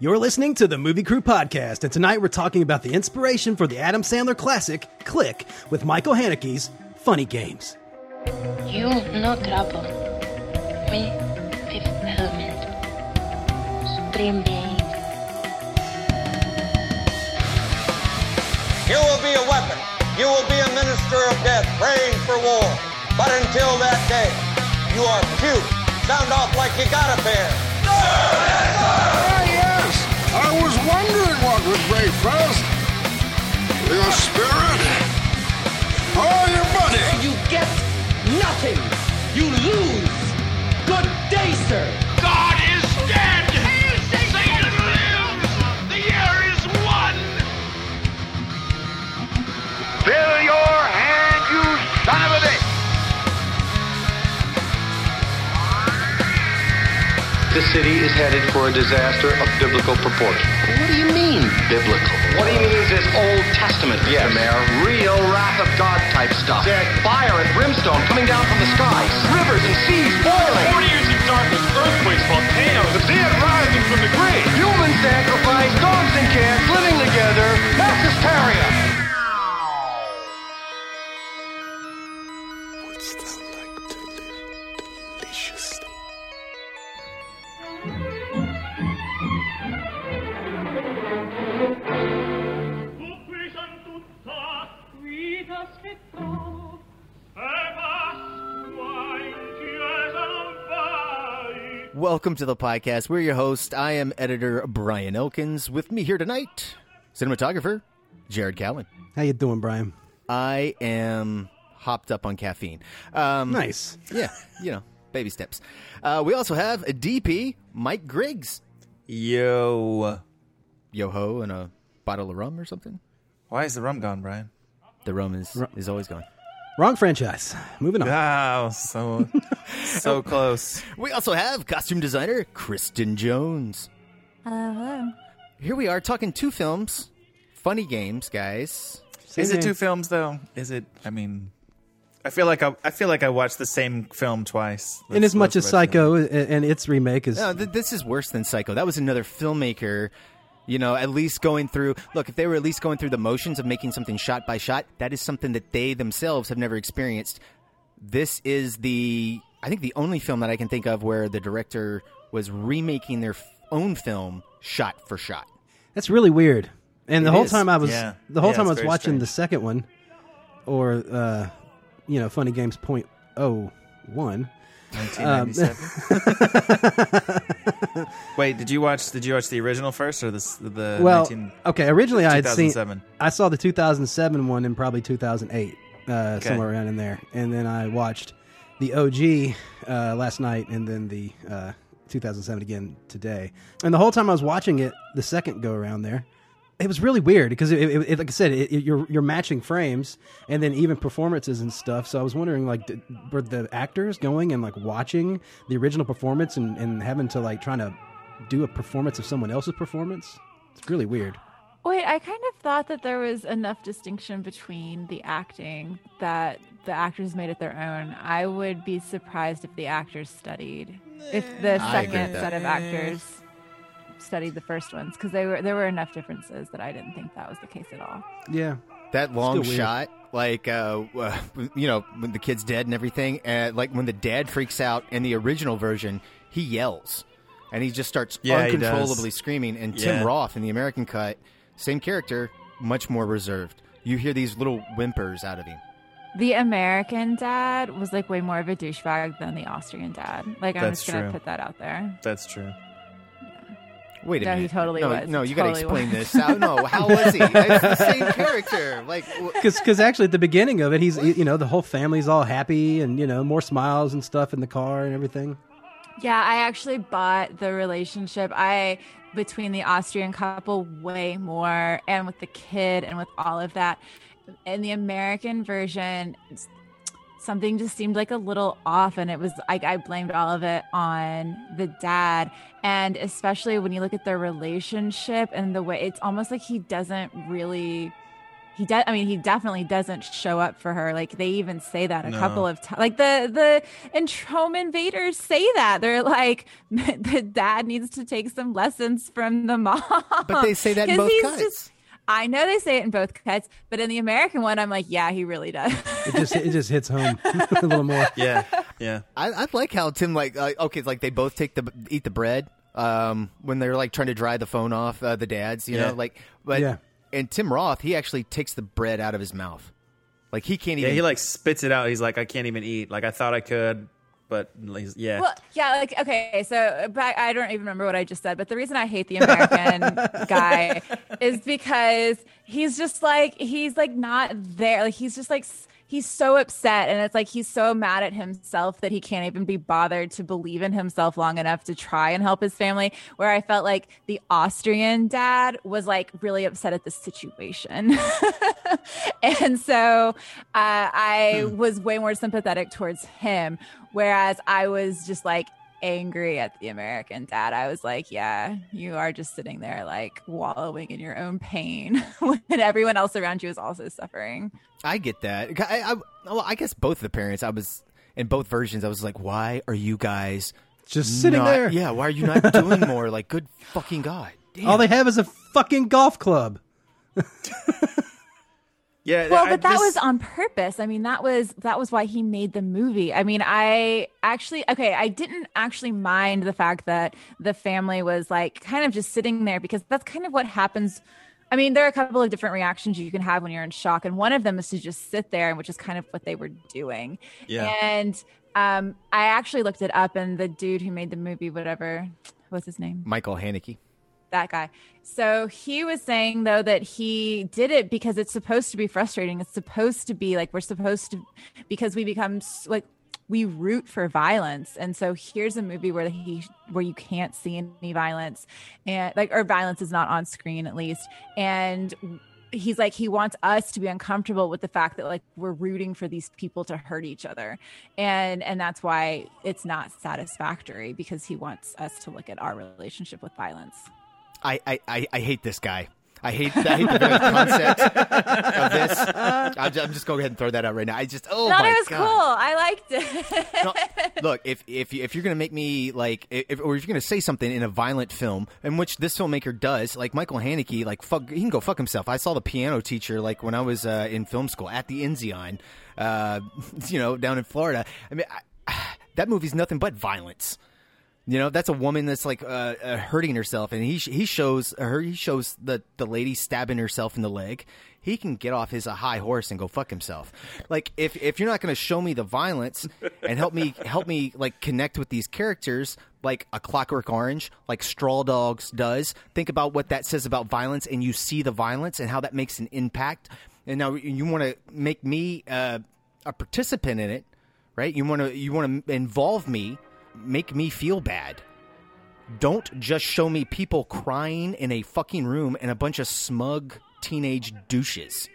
You're listening to the Movie Crew Podcast, and tonight we're talking about the inspiration for the Adam Sandler classic, Click, with Michael Haneke's Funny Games. You no trouble. Me with helmet. Supreme being. You will be a weapon. You will be a minister of death, praying for war. But until that day, you are cute. Sound off like you got a pair. Yes. I was wondering what would break first. Your spirit or your money? You get nothing. You lose. Good day, sir. The city is headed for a disaster of biblical proportion. What do you mean, biblical? What he means is this Old Testament, Mr. Mayor. Real wrath of God type stuff. There's fire and brimstone coming down from the skies, rivers and seas boiling. 40 years of darkness, earthquakes, volcanoes, The dead rising from the grave. Human sacrifice, dogs and cats living together, mass hysteria. Welcome to the podcast. We're your host. I am editor Brian Elkins. With me here tonight, cinematographer Jared Cowan. How you doing, Brian? I am hopped up on caffeine. Um, Nice. Yeah, you know, baby steps. Uh, we also have a DP, Mike Griggs. Yo. Yo ho and a bottle of rum or something. Why is the rum gone, Brian? The rum is is always gone. Wrong franchise. Moving on. Wow, so so close. We also have costume designer Kristen Jones. Hello, hello. Here we are talking two films, funny games, guys. Is it name. two films though? Is it? I mean, I feel like I, I feel like I watched the same film twice. In as much as Psycho and and its remake is. No, th- this is worse than Psycho. That was another filmmaker, you know, at least going through. Look, if they were at least going through the motions of making something shot by shot, that is something that they themselves have never experienced. This is the, I think, the only film that I can think of where the director was remaking their f- own film shot for shot. That's really weird. And the It whole is. time I was Yeah. the whole Yeah, time I was watching strange. the second one, or uh, you know, Funny Games Point oh one. 1997. Wait, did you watch? Did you watch the original first or this the Well, 19, okay. Originally, I had seen 2007? I saw the 2007 one in probably 2008, uh, somewhere around in there, and then I watched the OG uh, last night, and then the uh, 2007 again today. And the whole time I was watching it, the second go around there, it was really weird because it, it, it- like I said, it, it- you're you're matching frames and then even performances and stuff. So I was wondering, like, did, were the actors going and like watching the original performance and, and having to like trying to do a performance of someone else's performance? It's really weird. Wait, I kind of thought that there was enough distinction between the acting that the actors made it their own. I would be surprised if the actors studied, if the I second set of actors studied the first ones, because they were there were enough differences that I didn't think that was the case at all. Yeah. That long Still weird. shot, like, uh, uh, you know, when the kid's dead and everything, uh, like when the dad freaks out in the original version, he yells and he just starts Yeah, uncontrollably screaming. And Tim Roth in the American cut, same character, much more reserved. You hear these little whimpers out of him. The American dad was like way more of a douchebag than the Austrian dad. Like I'm That's just gonna true. put that out there. That's true. Wait a No, he minute. totally no, was. No, He you got to explain was. this. How, no, how was he? It's the same character. Like, wh- because actually at the beginning of it, he's you know the whole family's all happy and you know more smiles and stuff in the car and everything. Yeah, I actually bought the relationship I between the Austrian couple way more and with the kid and with all of that. In the American version, s- something just seemed like a little off and it was like I blamed all of it on the dad and especially when you look at their relationship and the way it's almost like he doesn't really he does. I mean, he definitely doesn't show up for her. Like they even say that a No. couple of times. Like the the home invaders say that they're like the dad needs to take some lessons from the mom. But they say that in both he's cuts. just- I know they say it in both cuts, but in the American one, I'm like, yeah, he really does. It just it just hits home a little more. Yeah, yeah. I, I like how Tim like uh, okay, like they both take the eat the bread um, when they're like trying to dry the phone off uh, the dads, you Yeah. know, like but Yeah. and Tim Roth he actually takes the bread out of his mouth, like he can't even. Yeah, even. he like spits it out. He's like, I can't even eat. Like I thought I could, but yeah. Well, yeah, like okay, so back, I don't even remember what I just said, but the reason I hate the American guy is because he's just like he's like not there. Like he's just like he's so upset and it's like he's so mad at himself that he can't even be bothered to believe in himself long enough to try and help his family where i felt like the austrian dad was like really upset at the situation. And so uh, i was way more sympathetic towards him whereas i was just like angry at the American dad. I was like, yeah, you are just sitting there like wallowing in your own pain when everyone else around you is also suffering. I get that. I, I, well, I guess both the parents. I was in both versions. I was like, why are you guys Just sitting not- there. Yeah, why are you not doing more? Like, good fucking god. Damn. All they have is a fucking golf club. yeah, Well, I- but that was on purpose. I mean, that was that was why he made the movie. I mean, I actually okay, I didn't actually mind the fact that the family was like kind of just sitting there because that's kind of what happens. I mean, there are a couple of different reactions you can have when you're in shock, and one of them is to just sit there, which is kind of what they were doing. Yeah. And um, I actually looked it up, and the dude who made the movie, whatever, what's his name? Michael Haneke. That guy. So he was saying though that he did it because it's supposed to be frustrating. It's supposed to be like we're supposed to because we become like we root for violence. And so here's a movie where he where you can't see any violence and like or violence is not on screen at least. And he's like he wants us to be uncomfortable with the fact that like we're rooting for these people to hurt each other and and that's why it's not satisfactory because he wants us to look at our relationship with violence I, I, I, I hate this guy. I hate, I hate the very concept of this. I'm just, I'm just going ahead and throw that out right now. I just, oh thought my it was God. cool. I liked it. No, look, if if you- if you're gonna make me like, if, or if you're gonna say something in a violent film, in which this filmmaker does, like Michael Haneke, like fuck, he can go fuck himself. I saw the piano teacher like when I was uh, in film school at the Enzion, uh, you know, down in Florida. I mean, I, that movie's nothing but violence. You know, that's a woman that's like uh, uh, hurting herself, and he he shows her he shows the the lady stabbing herself in the leg. He can get off his uh, high horse and go fuck himself. Like if if you're not going to show me the violence and help me help me like connect with these characters, like a Clockwork Orange, like Straw Dogs does. Think about what that says about violence, and you see the violence and how that makes an impact. And now you want to make me uh, a participant in it, right? You want to you want to involve me make me feel bad. Don't just show me people crying in a fucking room and a bunch of smug teenage douches.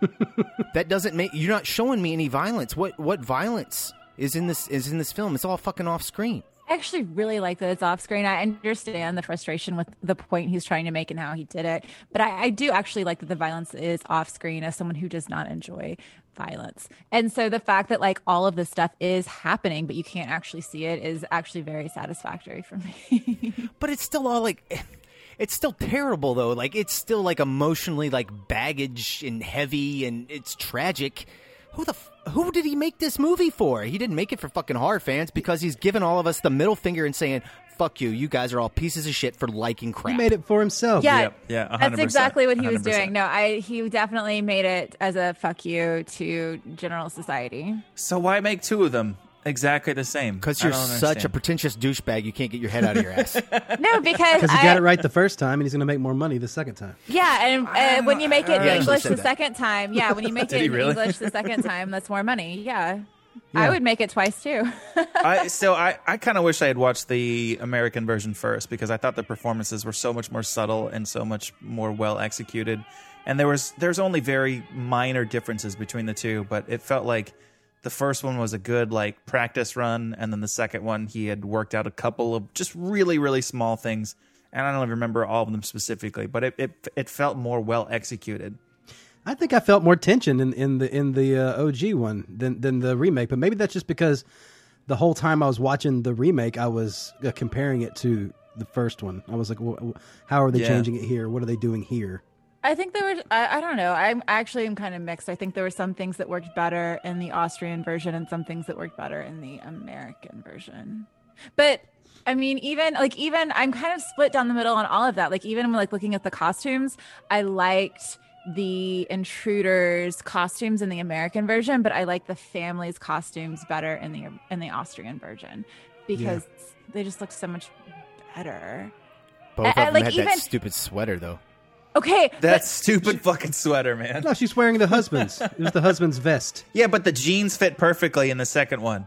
that doesn't make you're not showing me any violence. What what violence is in this is in this film? It's all fucking off screen. I actually really like that it's off screen. I understand the frustration with the point he's trying to make and how he did it, but I, I do actually like that the violence is off screen as someone who does not enjoy violence. And so the fact that like all of this stuff is happening, but you can't actually see it is actually very satisfactory for me. But it's still all like it's still terrible though. Like it's still like emotionally like baggage and heavy and it's tragic. Who the f- who did he make this movie for? He didn't make it for fucking horror fans because he's giving all of us the middle finger and saying, "Fuck you, you guys are all pieces of shit for liking crap." He made it for himself. yeah, yeah, that's 100%, exactly what he was 100%. doing. No, I he definitely made it as a fuck you to general society. So why make two of them exactly the same? Because you're don't such a pretentious douchebag, you can't get your head out of your ass. No, because Because he got it right the first time, and he's going to make more money the second time. Yeah, and uh, when you make it He actually English the that. second time, yeah, when you make Did it in really? English the second time, that's more money. Yeah. Yeah. I would make it twice too. I so I, I kind of wish I had watched the American version first because I thought the performances were so much more subtle and so much more well executed. And there was there's only very minor differences between the two, but it felt like the first one was a good like practice run, and then the second one he had worked out a couple of just really really small things, and I don't even remember all of them specifically, but it it, it felt more well executed. I think I felt more tension in, in the in the uh, OG one than than the remake, but maybe that's just because the whole time I was watching the remake, I was uh, comparing it to the first one. I was like, wh- wh- how are they Yeah. changing it here? What are they doing here? I think there were. I, I don't know. I'm actually am kind of mixed. I think there were some things that worked better in the Austrian version and some things that worked better in the American version. But I mean, even like even I'm kind of split down the middle on all of that. Like even like looking at the costumes, I liked the intruders costumes in the American version, but I like the family's costumes better in the in the Austrian version because they just look so much better. Both I- of I them like had even- that stupid sweater, though. Okay, That stupid fucking sweater, man. No, she's wearing the husband's. it was the husband's vest. Yeah, but the jeans fit perfectly in the second one.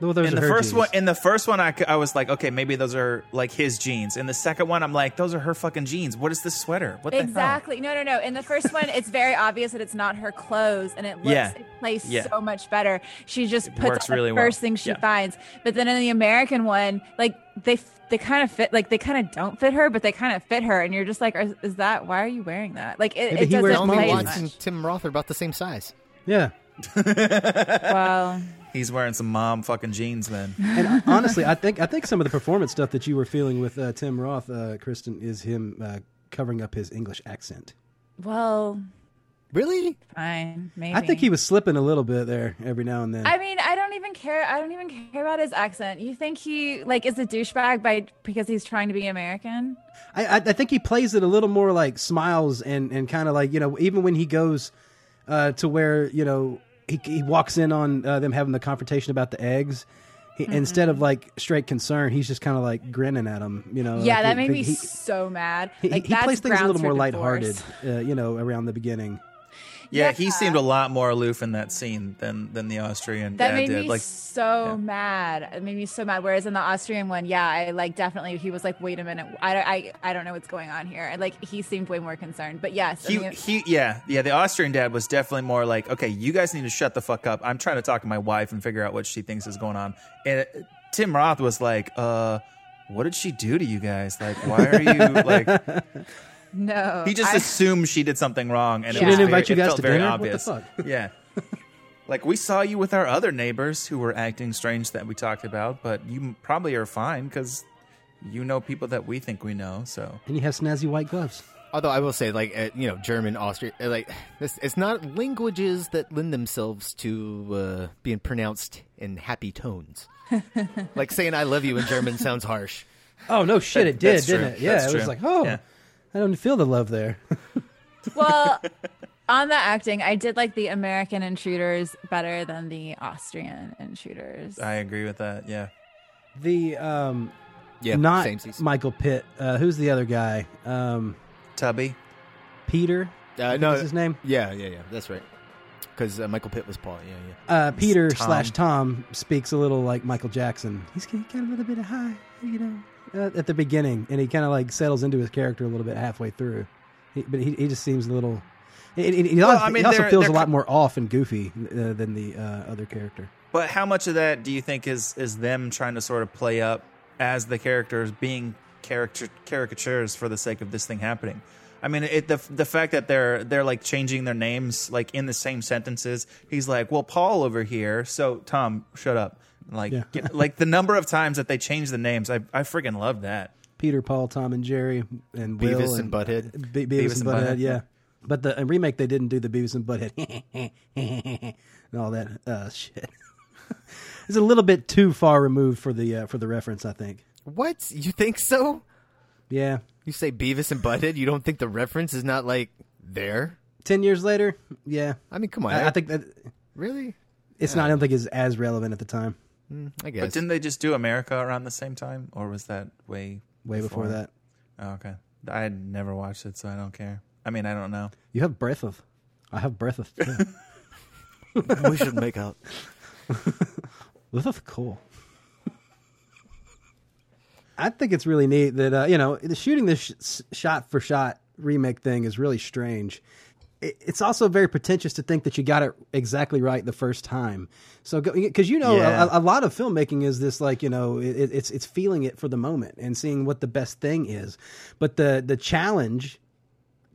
Well, those in are the her first jeans. one, in the first one, I, c- I was like, okay, maybe those are like his jeans. In the second one, I'm like, those are her fucking jeans. What is this sweater? What the hell? exactly. No, no, no. In the first one, it's very obvious that it's not her clothes, and it looks Yeah. it plays Yeah. so much better. She just puts on really the well. first thing she Yeah. finds. But then in the American one, like they they kind of fit, like they kind of don't fit her, but they kind of fit her, and you're just like, is, is that why are you wearing that? Like it, Maybe it he wears doesn't mom play jeans. as Watts and. Tim Roth are about the same size. Yeah. Well, He's wearing some mom fucking jeans then. And honestly, I think I think some of the performance stuff that you were feeling with uh, Tim Roth, uh, Kristen, is him uh, covering up his English accent. well, Really? fine, maybe. I think he was slipping a little bit there every now and then. I mean, I don't even care. I don't even care about his accent. You think he like is a douchebag by because he's trying to be American? I, I, I think he plays it a little more like smiles and, and kind of like you know even when he goes uh, to where you know he he walks in on uh, them having the confrontation about the eggs. He, Instead of like straight concern, he's just kind of like grinning at him. You know, yeah, like, that he- made me so mad. he, like he plays things a little more lighthearted. Uh, you know, around the beginning. Yeah, he seemed a lot more aloof in that scene than than the Austrian That dad made did. me Like, so mad. It made me so mad. Whereas in the Austrian one, yeah, I like definitely he was like, wait a minute, I, I, I don't know what's going on here. And like he seemed way more concerned. But yes, he, he, yeah, yeah. The Austrian dad was definitely more like, okay, you guys need to shut the fuck up. I'm trying to talk to my wife and figure out what she thinks is going on. And uh, Tim Roth was like, uh, what did she do to you guys? Like, why are you like? No, He just I- assumed she did something wrong, and She it didn't very- invite you it guys felt to very dinner? What the obvious. fuck? Yeah. Like we saw you with our other neighbors who were acting strange that we talked about, but you probably are fine because you know people that we think we know. So And you have snazzy white gloves. Although I will say, like uh, you know, German, Austrian, uh, like this, it's not languages that lend themselves to uh, being pronounced in happy tones. like saying "I love you" in German sounds harsh. Oh no, shit! That- it did, didn't true. it? Yeah, That's it was true. like, oh, Yeah. I don't feel the love there. well, on the acting, I did like the American intruders better than the Austrian intruders. I agree with that. Yeah. the um, Yeah, not samesies. Michael Pitt. Uh, who's the other guy? Um, Tubby. Peter. Uh, I think no, is his name. Yeah, yeah, yeah. That's right. Because uh, Michael Pitt was Paul. Yeah, yeah. Uh, Peter Tom. slash Tom speaks a little like Michael Jackson. He's kind of a little bit of high, you know, at the beginning, and he kind of like settles into his character a little bit halfway through. He, but he, he just seems a little. He, he- he Well, also, I mean, he also they're- feels they're a lot more off and goofy uh, than the uh, other character. But how much of that do you think is is them trying to sort of play up as the characters being character caricatures for the sake of this thing happening? I mean, it, the the fact that they're they're like changing their names like in the same sentences. He's like, "Well, Paul over here." So Tom, shut up. Like, Yeah. get- like the number of times that they change the names, I I freaking love that. Peter, Paul, Tom, and Jerry, and Will Beavis and Butthead. Be- Beavis, Beavis and and Butthead, Butthead, yeah. yeah. But the remake, they didn't do the Beavis and Butthead and all that uh, shit. it's a little bit too far removed for the uh, for the reference, I think. What you think so? Yeah, You say Beavis and Butthead. You don't think the reference is not like there? ten years later, yeah. I mean, come on. I, I think that really. it's not. I don't think it's as relevant at the time. I guess. But didn't they just do America around the same time, or was that way Way before that, Oh, okay, I had never watched it, so I don't care. I mean, I don't know. you have breath of. I have breath of. We should make out. This is cool. I think it's really neat that uh, you know the shooting this sh- shot for shot remake thing is really strange. It, it's also very pretentious to think that you got it exactly right the first time. So because you know Yeah. a, a lot of filmmaking is this like you know it, it's it's feeling it for the moment and seeing what the best thing is, but the the challenge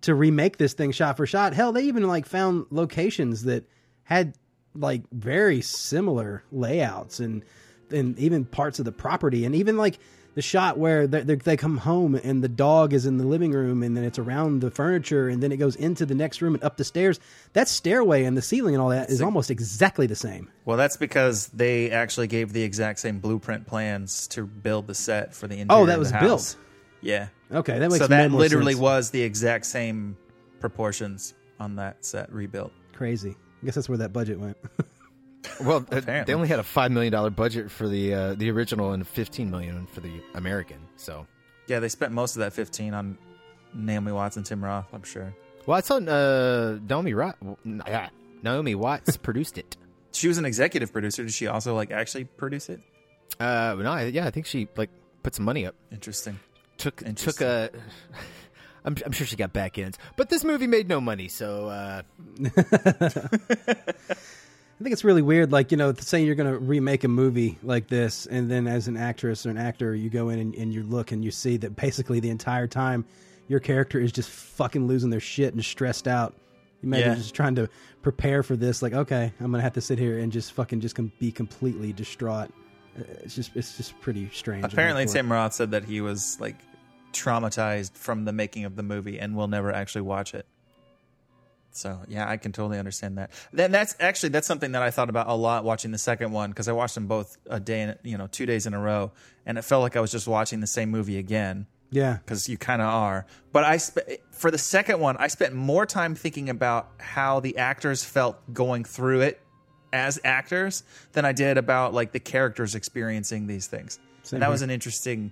to remake this thing shot for shot. Hell, they even like found locations that had like very similar layouts and and even parts of the property and even like the shot where they, they, they come home and the dog is in the living room and then it's around the furniture and then it goes into the next room and up the stairs that stairway and the ceiling and all that is almost exactly the same Well, that's because they actually gave the exact same blueprint plans to build the set for the oh, interior. Oh, that was built. Yeah. Okay, that makes so that literally sense. was the exact same proportions on that set rebuilt. crazy i guess that's where that budget went Well, uh, they only had a five million dollar budget for the uh, the original and fifteen million for the American. So, Yeah, they spent most of that fifteen on Naomi Watts and Tim Roth. I'm sure. well, I saw uh, Naomi Ra- yeah, Naomi Watts produced it. She was an executive producer. Did she also like actually produce it? Uh, no, I, yeah, I think she like put some money up. Interesting. Took and took a. I'm, I'm sure she got back ends, but this movie made no money. So, uh, I think it's really weird, like you know, saying you're going to remake a movie like this, and then as an actress or an actor, you go in and, and you look and you see that basically the entire time your character is just fucking losing their shit and stressed out. You imagine Yeah. just trying to prepare for this, like, okay, I'm going to have to sit here and just fucking just com- be completely distraught. Uh, It's just, it's just pretty strange. Apparently. Tim Roth said that he was like traumatized from the making of the movie and will never actually watch it. So yeah, I can totally understand that. Then that's actually that's something that I thought about a lot watching the second one because I watched them both a day, in, you know, two days in a row, and it felt like I was just watching the same movie again. Yeah. because you kind of are. But I sp- for the second one, I spent more time thinking about how the actors felt going through it as actors than I did about like the characters experiencing these things. Same and that here. was an interesting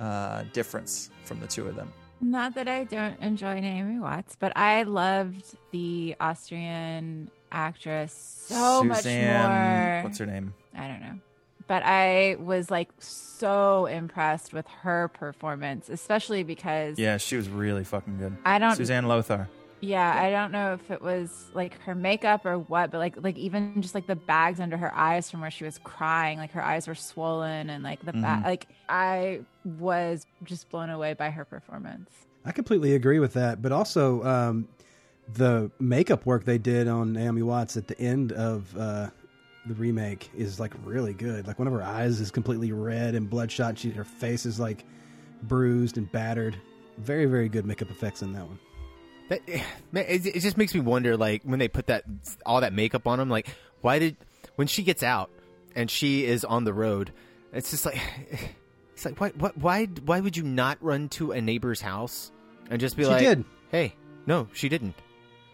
uh, difference from the two of them. Not that I don't enjoy Naomi Watts, but I loved the Austrian actress so much more. What's her name? I don't know. But I was like so impressed with her performance, especially because Yeah, she was really fucking good. I don't- Susanne Lothar. Yeah, I don't know if it was like her makeup or what, but like like even just like the bags under her eyes from where she was crying, like her eyes were swollen and like the ba- Mhm. like I was just blown away by her performance. I completely agree with that, but also um, the makeup work they did on Naomi Watts at the end of uh, the remake is like really good. Like one of her eyes is completely red and bloodshot. She, her face is like bruised and battered. Very, very good makeup effects in that one. That, man, it, it just makes me wonder, like when they put that all that makeup on him, like why did when she gets out and she is on the road, it's just like it's like why what why why would you not run to a neighbor's house and just be She like, did. hey, no, she didn't.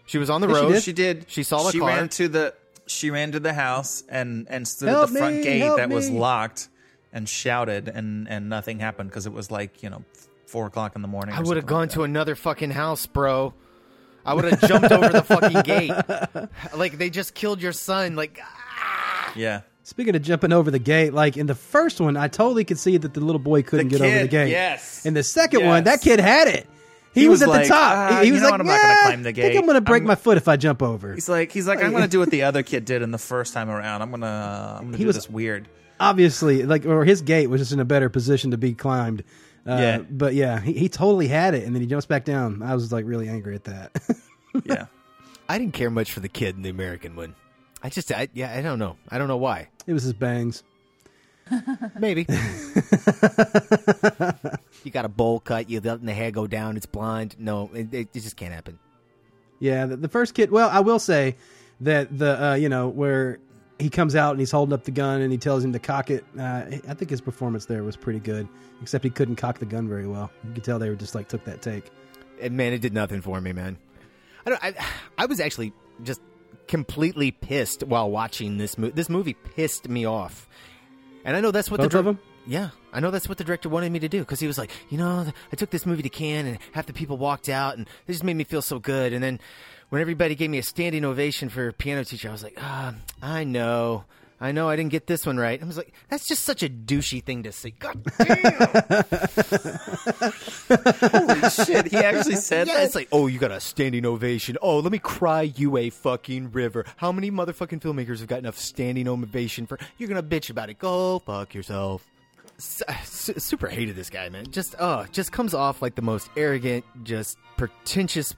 She was on the Yeah, she road. did. She did. She saw the she car. ran to the she ran to the house and and stood Help at the front me, gate help that was locked and shouted and and nothing happened because it was like you know four o'clock in the morning. I would have gone to another fucking house, bro. I would have jumped over the fucking gate. Like they just killed your son. Like Yeah. Speaking of jumping over the gate, like in the first one, I totally could see that the little boy couldn't The get over the gate. yes. In the second Yes. one, that kid had it. He, He was, was at like, the top. "Ah, he you was know like, what? I'm not gonna climb the gate. I think I'm going to break I'm- my foot if I jump over. He's like he's like I'm gonna do what the other kid did in the first time around. I'm gonna I'm gonna He do was- this weird. Obviously, like, or his gate was just in a better position to be climbed. Uh, Yeah. But yeah, he, he totally had it, and then he jumps back down. I was like really angry at that. Yeah. I didn't care much for the kid in the American one. I just, I, yeah, I don't know. I don't know why. it was his bangs. Maybe. you got a bowl cut. You letting the hair go down. It's blonde. No, it, it just can't happen. Yeah, the, the first kid. Well, I will say that the uh, you know where he comes out and he's holding up the gun and he tells him to cock it. Uh, I think his performance there was pretty good, except he couldn't cock the gun very well. You could tell they were just like took that take. And man, it did nothing for me, man. I don't. I, I was actually just completely pissed while watching this movie. This movie pissed me off, and I know that's what Both the of 'em? Yeah, I know that's what the director wanted me to do because he was like, you know, I took this movie to Cannes and half the people walked out, and it just made me feel so good. And then when everybody gave me a standing ovation for piano teacher, I was like, ah, I know. I know I didn't get this one right. I was like, that's just such a douchey thing to say. God damn! Holy shit! He actually said yeah, that. it's like, oh, you got a standing ovation. Oh, let me cry you a fucking river. How many motherfucking filmmakers have got enough standing ovation for? You're gonna bitch about it. Go fuck yourself. S- super hated this guy, man. Just, oh, just comes off like the most arrogant, just pretentious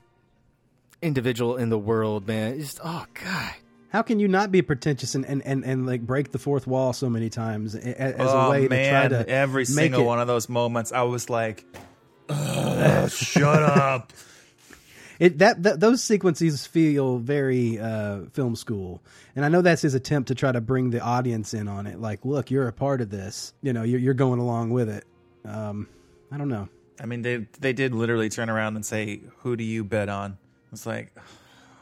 individual in the world, man. It's just, oh god. How can you not be pretentious and, and, and, and like break the fourth wall so many times a- a- as oh a way man, to try to every make single it, one of those moments, I was like, "Ugh, "Shut up." It that, that those sequences feel very uh, film school, and I know that's his attempt to try to bring the audience in on it. Like, look, you're a part of this. You know, you're, you're going along with it. Um, I don't know. I mean, they they did literally turn around and say, "Who do you bet on?" It's like,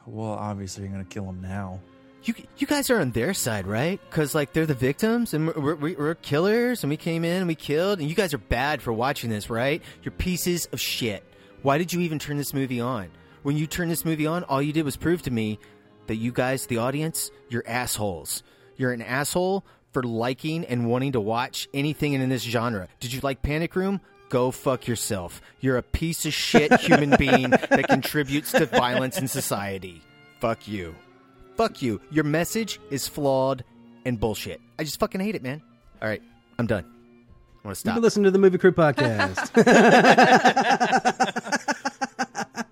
well, obviously you're gonna kill him now. You you guys are on their side, right? Because like they're the victims and we're, we're, we're killers, and we came in and we killed, and you guys are bad for watching this, right? You're pieces of shit. Why did you even turn this movie on? When you turned this movie on, all you did was prove to me that you guys, the audience, you're assholes. You're an asshole for liking and wanting to watch anything in this genre. Did you like Panic Room? Go fuck yourself. You're a piece of shit human being that contributes to violence in society. Fuck you. Fuck you. Your message is flawed and bullshit. I just fucking hate it, man. All right, I'm done. I want to stop. been listening to the Movie Crew podcast.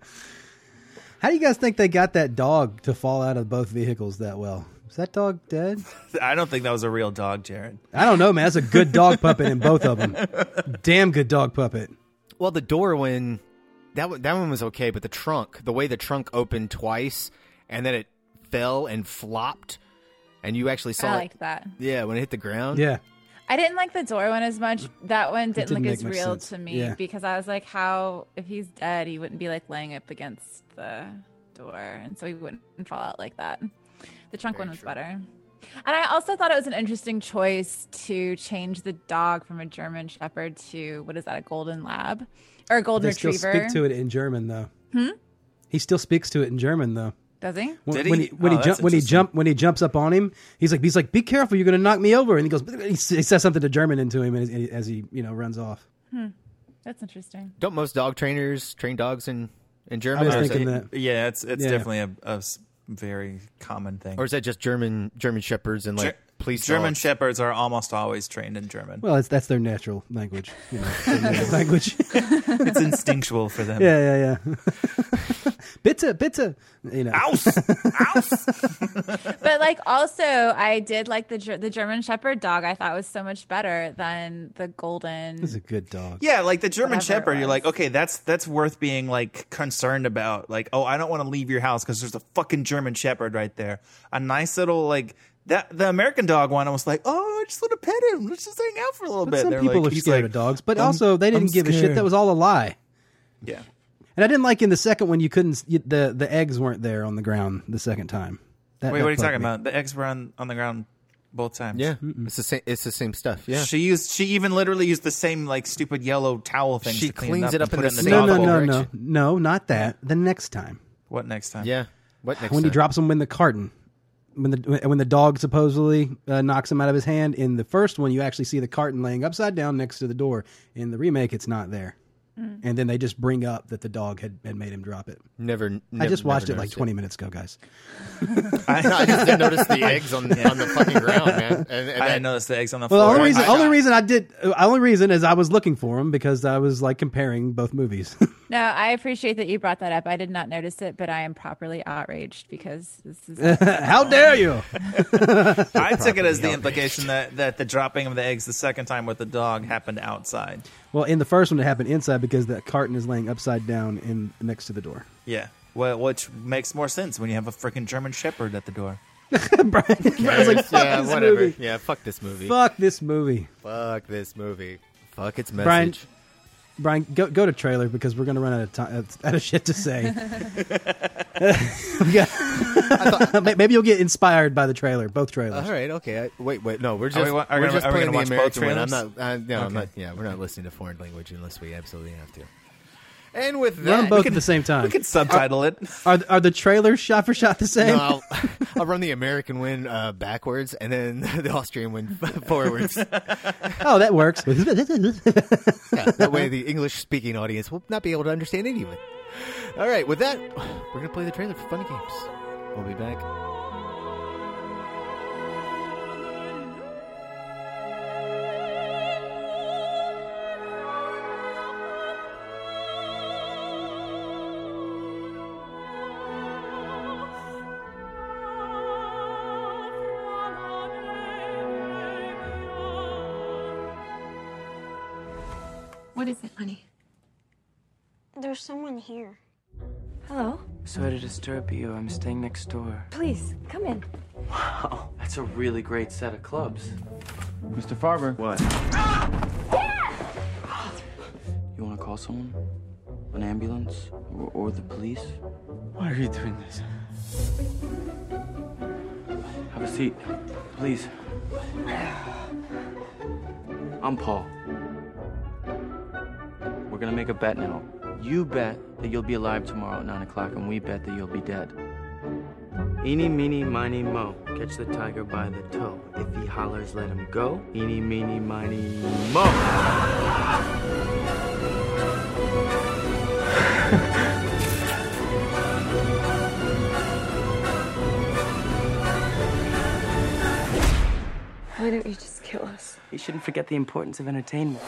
How do you guys think they got that dog to fall out of both vehicles that well? Is that dog dead? I don't think that was a real dog, Jared. I don't know, man. That's a good dog puppet in both of them. Damn good dog puppet. Well, the door when that one, that one was okay, but the trunk, the way the trunk opened twice and then it fell and flopped, and you actually saw I it. like that. Yeah, when it hit the ground. Yeah. I didn't like the door one as much. That one didn't, didn't look as real sense. to me Yeah. because I was like, how if he's dead, he wouldn't be like laying up against the door, and so he wouldn't fall out like that. The trunk one was better. And I also thought it was an interesting choice to change the dog from a German Shepherd to what is that, a Golden Lab or a Golden They still Retriever? speak to it in German though. Hmm? He still speaks to it in German though. Does he? When, Did he? when he when Oh, he jump when he jump when he jumps up on him, he's like he's like, "Be careful, you're going to knock me over." And he goes, he says something to German into him as, as he you know runs off. Hmm. That's interesting. Don't most dog trainers train dogs in in German? I German? was thinking that- that. Yeah, it's it's Yeah. definitely a, a s- very common thing. or is that just German German shepherds and like Ger- police German dogs? shepherds are almost always trained in German. Well, it's, that's their natural language, you know, their native language. it's instinctual for them. yeah, yeah, yeah. bitte, bitte. You know, but like also i did like the the german shepherd dog i thought was so much better than the golden This is a good dog. Yeah, like the German Shepherd, you're like, okay, that's that's worth being like concerned about. Like, oh, I don't want to leave your house because there's a fucking German Shepherd right there. A nice little like that. The American dog one, I was like, oh, I just want to pet him. Let's just hang out for a little But bit. some They're people like- are scared like, of dogs, but "I'm- also they didn't I'm give a shit. That was all a lie. Yeah, And I didn't like in the second one you couldn't you, the the eggs weren't there on the ground the second time. That, Wait, that what are you talking me. about? The eggs were on on the ground both times. Yeah, it's the same. It's the same stuff. Yeah, She used. She even literally used the same like stupid yellow towel thing. She to clean cleans it up, it up and in put the it in No, the no, opposite no, no, no, not that. The next time What next time? yeah. What next? when he drops him in the carton, when the when the dog supposedly uh, knocks him out of his hand. In the first one, you actually see the carton laying upside down next to the door. In the remake, it's not there. Mm. And then they just bring up that the dog had, had made him drop it. Never. I never- just watched it like noticed 20 minutes ago, guys. I just didn't notice the eggs on, on the fucking ground, man. And, and I that- didn't notice the eggs on the Well, the only oh reason, I- only reason I did, only reason is I was looking for them because I was like comparing both movies. no i appreciate that you brought that up i did not notice it but i am properly outraged because this is How dare you? I took it as the implication that, that the dropping of the eggs the second time with the dog happened outside. Well, in the first one, it happened inside because the carton is laying upside down in next to the door. Yeah. Well, which makes more sense when you have a freaking German Shepherd at the door. Brian, Brian's like, fuck yeah, this whatever. movie. Yeah, fuck this movie. Fuck this movie. Fuck this movie. Fuck its Brian, message. Brian, go go to trailer because we're gonna run out of time, out of shit to say. Yeah. Maybe you'll get inspired by the trailer, both trailers. All right, okay. I, wait, wait. No, we're Are just we wa- are we're we- just are playing gonna the watch both American one. I'm not. trailers? Uh, no, I'm not. Yeah, we're not listening to foreign language unless we absolutely have to. And with Run that, them both at the same time. We could subtitle it. Are are the trailers shot for shot the same? No, I'll, I'll run the American win uh, backwards and then the Austrian win forwards. Oh, that works. Yeah, that way, the English-speaking audience will not be able to understand any of it. All right, with that, we're gonna play the trailer for Funny Games. We'll be back. What is it, honey? There's someone here. Hello? Sorry to disturb you. I'm staying next door. Please, come in. Wow, that's a really great set of clubs. Mr. Farber. What? You want to call someone? An ambulance? Or, or the police? Why are you doing this? Have a seat, please. I'm Paul. We're gonna make a bet now. You bet that you'll be alive tomorrow at 9 o'clock, and we bet that you'll be dead. Eeny, meeny, miny, mo. Catch the tiger by the toe. If he hollers, let him go. Eeny, meeny, miny, mo. Why don't you just kill us? You shouldn't forget the importance of entertainment.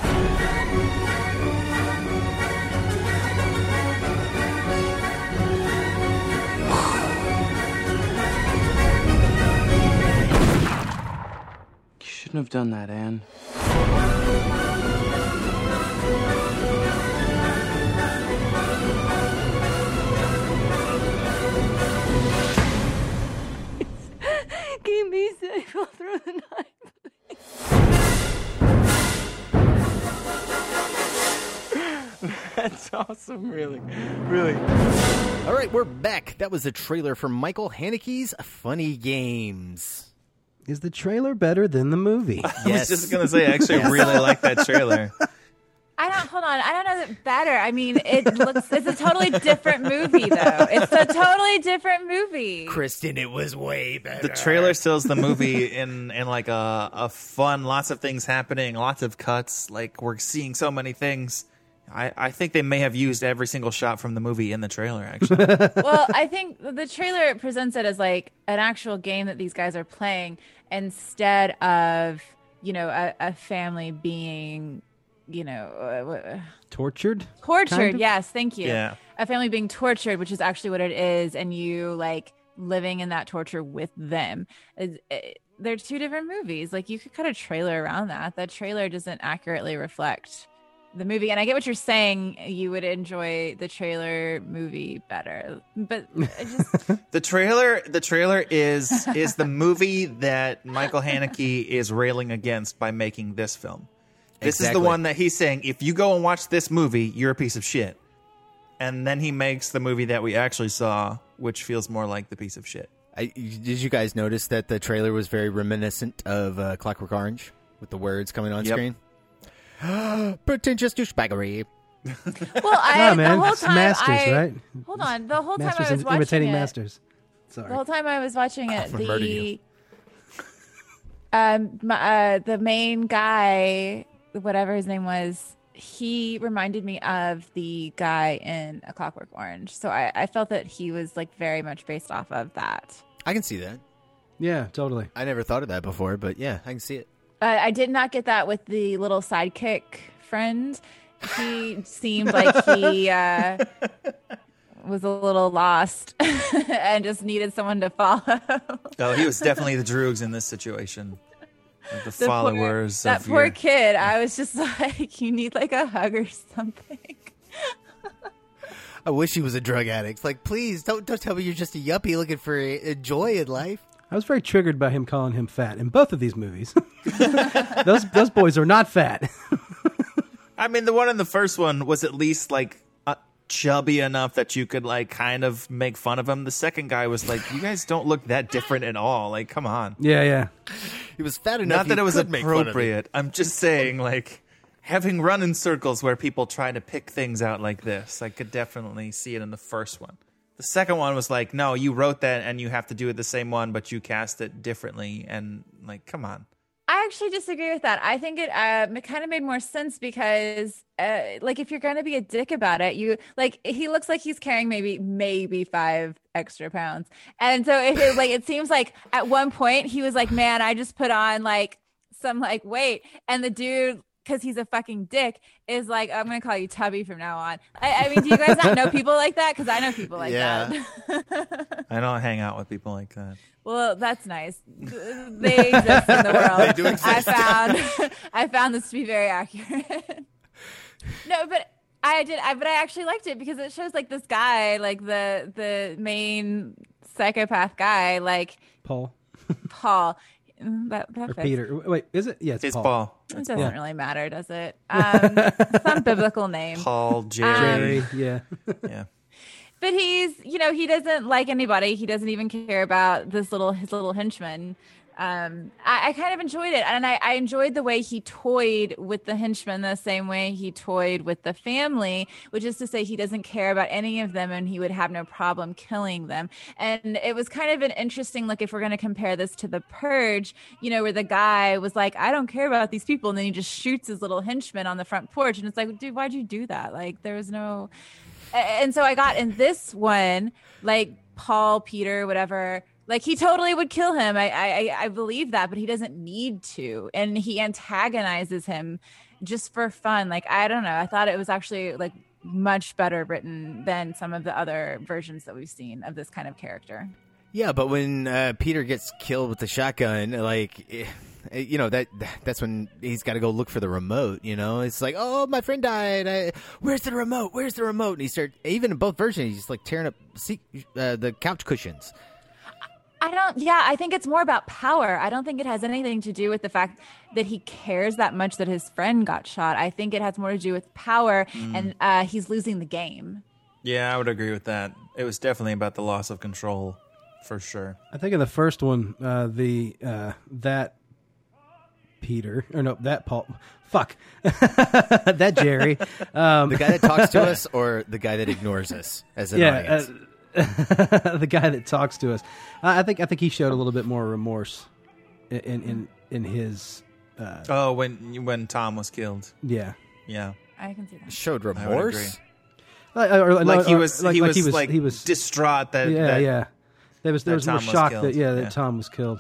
Shouldn't have done that, Anne. Keep me safe all through the night. That's awesome, really. Really. All right, we're back. That was the trailer for Michael Haneke's Funny Games. Is the trailer better than the movie? I was just gonna say, I actually really like that trailer. I don't hold on. I don't know that better. I mean, it looks it's a totally different movie though. It's a totally different movie. Kristen, it was way better. The trailer sells the movie in in like a a fun, lots of things happening, lots of cuts. Like we're seeing so many things. I, I think they may have used every single shot from the movie in the trailer. Actually, well, I think the trailer presents it as like an actual game that these guys are playing instead of you know a, a family being you know uh, Tortured? tortured. kind of? Yes, thank you. Yeah. A family being tortured, which is actually what it is, and you like living in that torture with them. It's- it- they're two different movies. Like you could cut a trailer around that. That trailer doesn't accurately reflect the movie. And I get what you're saying. You would enjoy the trailer movie better, but just the trailer the trailer is is the movie that Michael Haneke is railing against by making this film. This is the one that he's saying if you go and watch this movie, you're a piece of shit. And then he makes the movie that we actually saw, which feels more like the piece of shit. I, did you guys notice that the trailer was very reminiscent of uh, Clockwork Orange with the words coming on Yep. screen? Pretentious douchebaggery. well, I Yeah, man, the whole time masters, I, right? Hold on, the whole Masters time I was watching imitating it, masters. The whole time I was watching it, I'm gonna murder the um my, uh, the main guy, whatever his name was, he reminded me of the guy in A Clockwork Orange. So I, I felt that he was like very much based off of that. I can see that. Yeah, totally. I never thought of that before, but yeah, I can see it. Uh, I did not get that with the little sidekick friend. He seemed like he uh, was a little lost and just needed someone to follow. Oh, he was definitely the Droogs in this situation. Like the, The poor- followers that of poor your- kid. I was just like, you need like a hug or something. I wish he was a drug addict. Like, please don't don't tell me you're just a yuppie looking for a, a joy in life. I was very triggered by him calling him fat in both of these movies. those those boys are not fat. I mean, the one in the first one was at least like uh, chubby enough that you could like kind of make fun of him. The second guy was like, "You guys don't look that different at all." Like, come on. yeah, yeah. He was fat enough. Not that it was could make fun of him. appropriate. I'm just saying, like, having run in circles where people try to pick things out like this, I could definitely see it in the first one. The second one was like, no, you wrote that and you have to do it the same one, but you cast it differently. And like, come on. I actually disagree with that. I think it uh, it kind of made more sense because, uh, like, if you're going to be a dick about it, you like he looks like he's carrying maybe maybe five extra pounds, and so if it like it seems like at one point he was like, "Man, I just put on like some like weight," and the dude. Because he's a fucking dick, is like I'm gonna call you Tubby from now on. I, I mean, do you guys not know people like that? Because I know people like Yeah. that. I don't hang out with people like that. Well, that's nice. They exist in the world. They do I found I found this to be very accurate. No, but I did. I but I actually liked it because it shows like this guy, like the the main psychopath guy, like Paul Paul. That, that or fits. Peter. Wait, is it? Yeah, it's, It's Paul. Paul. It doesn't Paul. really matter, does it? Um, some biblical name. Paul, Jerry. Um, Yeah. yeah. but he's you know he doesn't like anybody he doesn't even care about this little his little henchman um I, I kind of enjoyed it and I, I enjoyed the way he toyed with the henchman the same way he toyed with the family which is to say he doesn't care about any of them and he would have no problem killing them and it was kind of an interesting look if we're going to compare this to the purge you know where the guy was like i don't care about these people and then he just shoots his little henchman on the front porch and it's like dude why'd you do that like there was no and so I got in this one, like Paul, Peter, whatever. Like he totally would kill him. I, I I believe that, but he doesn't need to, and he antagonizes him just for fun. Like I don't know. I thought it was actually like much better written than some of the other versions that we've seen of this kind of character. Yeah, but when uh, Peter gets killed with the shotgun, like eh, eh, you know that that's when he's got to go look for the remote. You know, it's like, oh, my friend died. I, where's the remote? Where's the remote? And he starts even in both versions, he's like tearing up uh, the couch cushions. I don't, yeah, I think it's more about power. I don't think it has anything to do with the fact that he cares that much that his friend got shot. I think it has more to do with power Mm. and uh, he's losing the game. Yeah, I would agree with that. It was definitely about the loss of control, for sure. I think in the first one, uh, the uh, that Peter or no, that Paul. Fuck that Jerry. Um, The guy that talks to us, or the guy that ignores us as an yeah, audience. uh, the guy that talks to us. I I think I think he showed a little bit more remorse in in in, in his. Uh, Oh, when when Tom was killed. Yeah. Yeah. I can see that. Showed I remorse. Like, or- or- Like he or- was, like- he, like was he was- like he was- distraught that. yeah, that, yeah. There was there that was more Tom was shock killed. that yeah that Yeah. Tom was killed.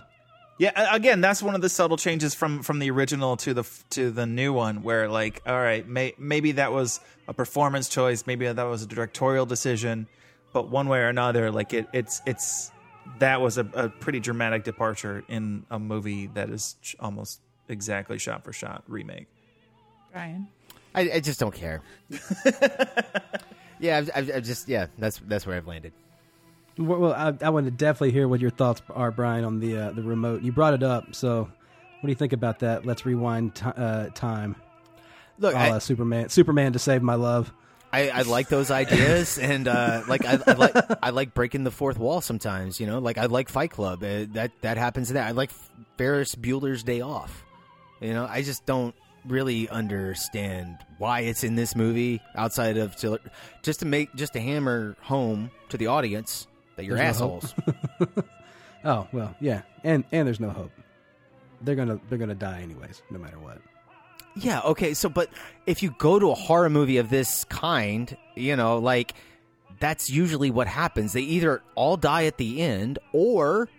Yeah, again, that's one of the subtle changes from from the original to the to the new one, where like, all right, may, maybe that was a performance choice, maybe that was a directorial decision, but one way or another, like it, it's it's that was a, a pretty dramatic departure in a movie that is ch- almost exactly shot for shot remake. Brian. I, I just don't care. yeah, I've, I've, I've just yeah, that's that's where I've landed. Well, well, I, I want to definitely hear what your thoughts are, Brian, on the uh, the remote. You brought it up, so what do you think about that? Let's rewind ti uh, time. Look, a I- la Superman, Superman to save my love. I, I like those ideas, and uh, like I, I like I like breaking the fourth wall sometimes. You know, like I like Fight Club. Uh, that that happens in that. I like Ferris Bueller's Day Off. You know, I just don't really understand why it's in this movie outside of to, just to make just to hammer home to the audience that you're There's assholes. hope. oh well, yeah, and and there's no hope. They're gonna they're gonna die anyways, no matter what. Yeah, okay. So, but if you go to a horror movie of this kind, you know, like that's usually what happens. They either all die at the end or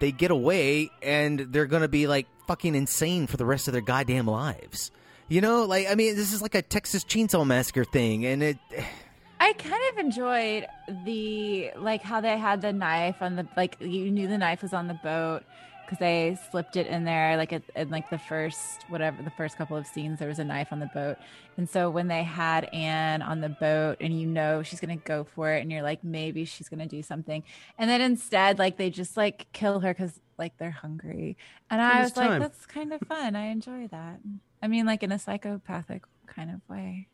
they get away and they're going to be like fucking insane for the rest of their goddamn lives. You know, like I mean, this is like a Texas Chainsaw Massacre thing and it I kind of enjoyed the like how they had the knife on the like you knew the knife was on the boat because they slipped it in there like at, in like the first whatever the first couple of scenes there was a knife on the boat. And so when they had Anne on the boat and you know she's gonna go for it and you're like maybe she's gonna do something. And then instead like they just like kill her because like they're hungry. And It I was was like that's kind of fun. I enjoy that. I mean like in a psychopathic kind of way.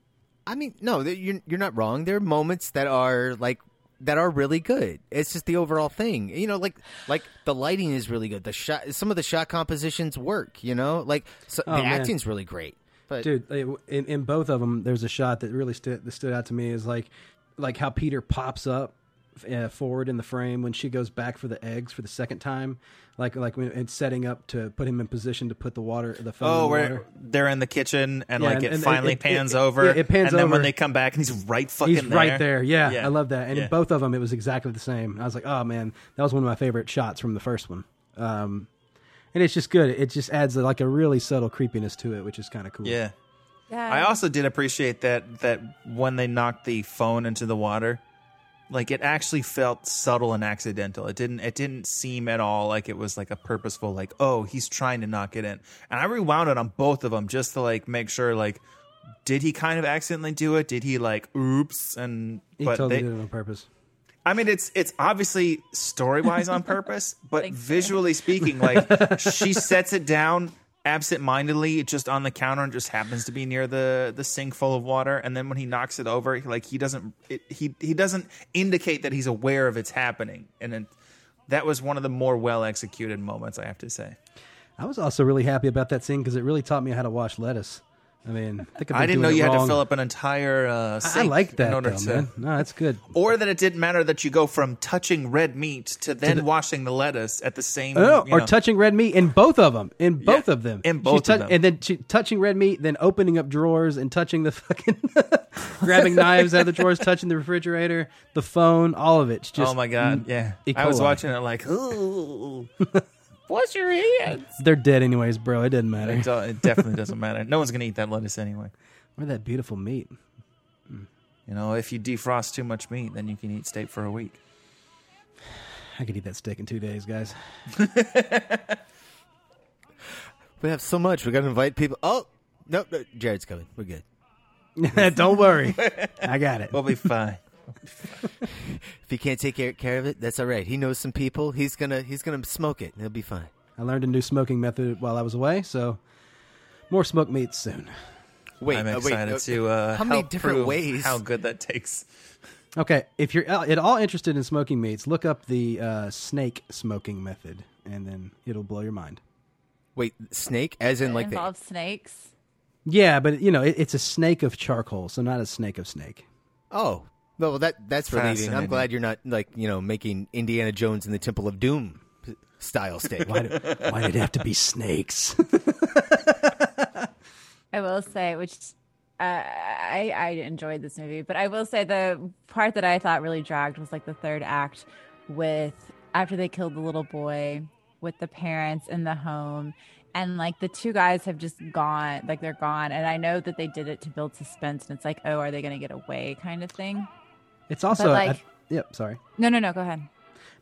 I mean, no, you're you're not wrong. There are moments that are like that are really good. It's just the overall thing. You know, like like the lighting is really good. The shot, some of the shot compositions work. You know, like so, Oh, the man. acting's really great. But Dude, in, in both of them, there's a shot that really stood that stood out to me is like like how Peter pops up uh, forward in the frame when she goes back for the eggs for the second time, like like when it's setting up to put him in position to put the water the phone Oh, in the where water. they're in the kitchen and Yeah, like and- it and finally it- it- pans it- over. yeah, it pans and then over. when they come back and he's right fucking He's there. right there. Yeah, Yeah. I love that. And Yeah. in both of them, it was exactly the same. I was like, oh man, that was one of my favorite shots from the first one. Um, and it's just good. It just adds like a really subtle creepiness to it, which is kind of cool. Yeah. Yeah. I also did appreciate that that when they knocked the phone into the water, like it actually felt subtle and accidental. It didn't it didn't seem at all like it was like a purposeful like, oh, he's trying to knock it in. And I rewound it on both of them just to like make sure like did he kind of accidentally do it? Did he like oops and He but totally they, did it on purpose. I mean, it's it's obviously story wise on purpose, but visually speaking, like she sets it down absent mindedly, just on the counter, and just happens to be near the the sink full of water. And then when he knocks it over, like he doesn't it, he he doesn't indicate that he's aware of it's happening. And then that was one of the more well executed moments, I have to say. I was also really happy about that scene because it really taught me how to wash lettuce. I mean, I, I didn't know you it had to fill up an entire uh, I- I like that, in order though, to, man. No, that's good. Or that it didn't matter that you go from touching red meat to then the- washing the lettuce at the same. Oh, you or touching red meat in both of them. In both of them. in both of them. And then she, touching red meat, then opening up drawers and touching the fucking, grabbing knives out of the drawers, touching the refrigerator, the phone, all of it's just. oh my god! mm, Yeah, E. I was watching it like, ooh, wash your hands. They're dead anyways, bro. It doesn't matter. It, do- it definitely doesn't matter. No one's gonna eat that lettuce anyway. Or that beautiful meat. You know, if you defrost too much meat, then you can eat steak for a week. I could eat that steak in two days, guys. We have so much. We got to invite people. Oh, no, no, Jared's coming. We're good. Don't worry. I got it. We'll be fine. If he can't take care, care of it, that's all right. He knows some people. He's gonna he's gonna smoke it. and He'll be fine. I learned a new smoking method while I was away, so more smoked meats soon. Wait, I'm uh, wait, excited uh, to. Uh, how many help different prove ways? How good that takes. Okay, if you're at all interested in smoking meats, look up the uh, snake smoking method, and then it'll blow your mind. Wait, snake, as in It like the involves snakes. Yeah, but you know, it, it's a snake of charcoal, so not a snake of snake. Oh, well, that that's relieving. I'm glad you're not like you know making Indiana Jones and the Temple of Doom style steak. Why, do, why did it have to be snakes? I will say, which uh, I I enjoyed this movie, but I will say the part that I thought really dragged was like the third act with after they killed the little boy with the parents in the home and like the two guys have just gone like they're gone and i know that they did it to build suspense and it's like oh are they going to get away kind of thing It's also, But, like- I- yep. Sorry. no no no go ahead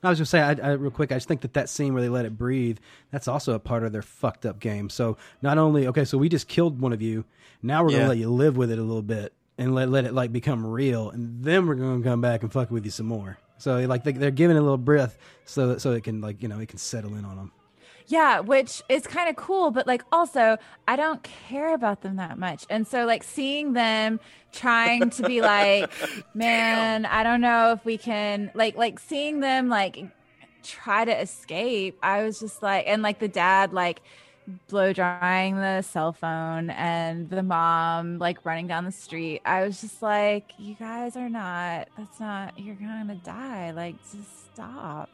I was just saying, I, I, real quick, I just think that that scene where they let it breathe, that's also a part of their fucked up game. So not only, okay, so we just killed one of you, now we're Yeah. gonna let you live with it a little bit and let let it like become real, and then we're gonna come back and fuck with you some more. So like they, they're giving it a little breath so so it can like you know it can settle in on them. Yeah, which is kind of cool, but like also, I don't care about them that much. And so, like, seeing them trying to be like, man, I don't know if we can, like, like seeing them like try to escape, I was just like, and like the dad, like, blow drying the cell phone and the mom like running down the street i was just like you guys are not that's not you're gonna die like just stop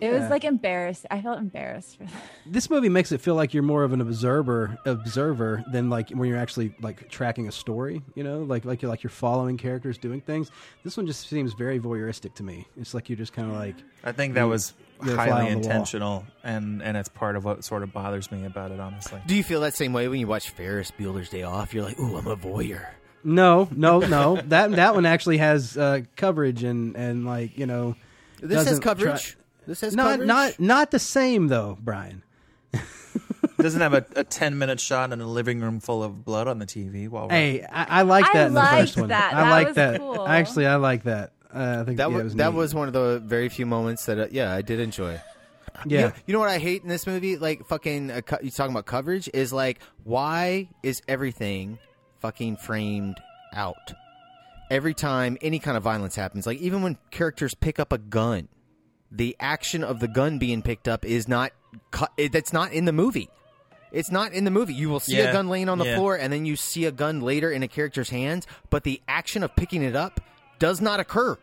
it was Yeah. like embarrassed i felt embarrassed for that This movie makes it feel like you're more of an observer observer than like when you're actually like tracking a story. You know, like like you're like you're following characters doing things. This one just seems very voyeuristic to me. It's like you're just kind of like. I think that was you're a fly highly on the wall. intentional, and and it's part of what sort of bothers me about it, honestly. Do you feel that same way when you watch Ferris Bueller's Day Off? You're like, ooh, I'm a voyeur. No, no, no. that that one actually has uh, coverage and and like you know. This has coverage. try- This has not coverage. not not the same though, Brian. doesn't have a, a 10 minute shot in a living room full of blood on the TV while we're- Hey, I, I like I that in the liked first one. that. I That like was that. cool. Actually, I like that. Uh, I think That yeah, was, was that neat. was one of the very few moments that uh, yeah I did enjoy. Yeah. You know, you know what I hate in this movie? Like fucking uh, co- you talking about coverage is like why is everything fucking framed out? Every time any kind of violence happens, like even when characters pick up a gun, the action of the gun being picked up is not cut. It, eh, that's not in the movie. It's not in the movie. You will see Yeah. a gun laying on the Yeah. floor, and then you see a gun later in a character's hands, but the action of picking it up does not occur.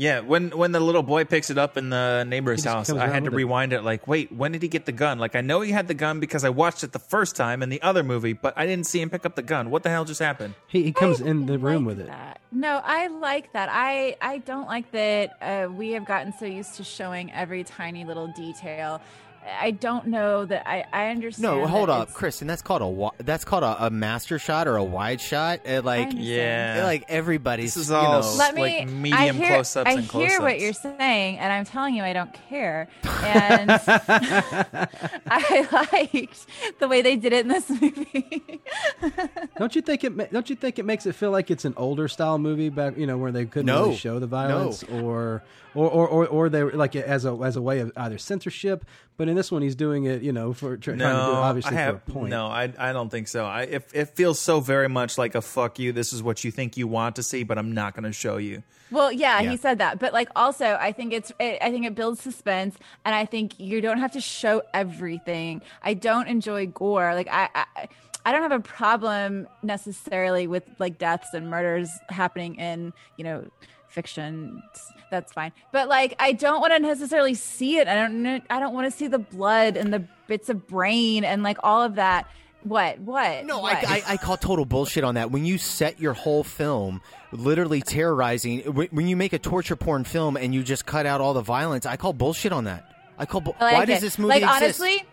Yeah, when when the little boy picks it up in the neighbor's house, I had to with it. rewind it. Like, wait, when did he get the gun? Like, I know he had the gun because I watched it the first time in the other movie, but I didn't see him pick up the gun. What the hell just happened? He, he comes in the room with it. that. No, I like that. I I don't like that uh, we have gotten so used to showing every tiny little detail I don't know that I I understand. No, hold up, it's- Kristen. That's called a that's called a, a master shot or a wide shot. Eh, it, like understand. Yeah. like everybody's. This is you all know, Let me. like I medium hear, close-ups I and hear what you're saying, and I'm telling you, I don't care. And I liked the way they did it in this movie. Don't you think it? Don't you think it makes it feel like it's an older style movie back? You know, where they couldn't No. really show the violence, or, or, or, or, or they were like as a as a way of either censorship. But in this one, he's doing it, you know, for try, trying to do it obviously I have, for a point. No, I I don't think so. I it, it feels so very much like a fuck you. This is what you think you want to see, but I'm not going to show you. Well, yeah, Yeah. he said that, but like also, I think it's, it, I think it builds suspense, and I think you don't have to show everything. I don't enjoy gore. Like I, I, I don't have a problem necessarily with like deaths and murders happening in you know fiction. That's fine, but like I don't want to necessarily see it. I don't, I don't want to see the blood and the bits of brain and like all of that. What? What? No, What? I, I, I call total bullshit on that. When you set your whole film literally terrorizing, when you make a torture porn film and you just cut out all the violence, I call bullshit on that. I call. Bu- I like why does this movie like exist? honestly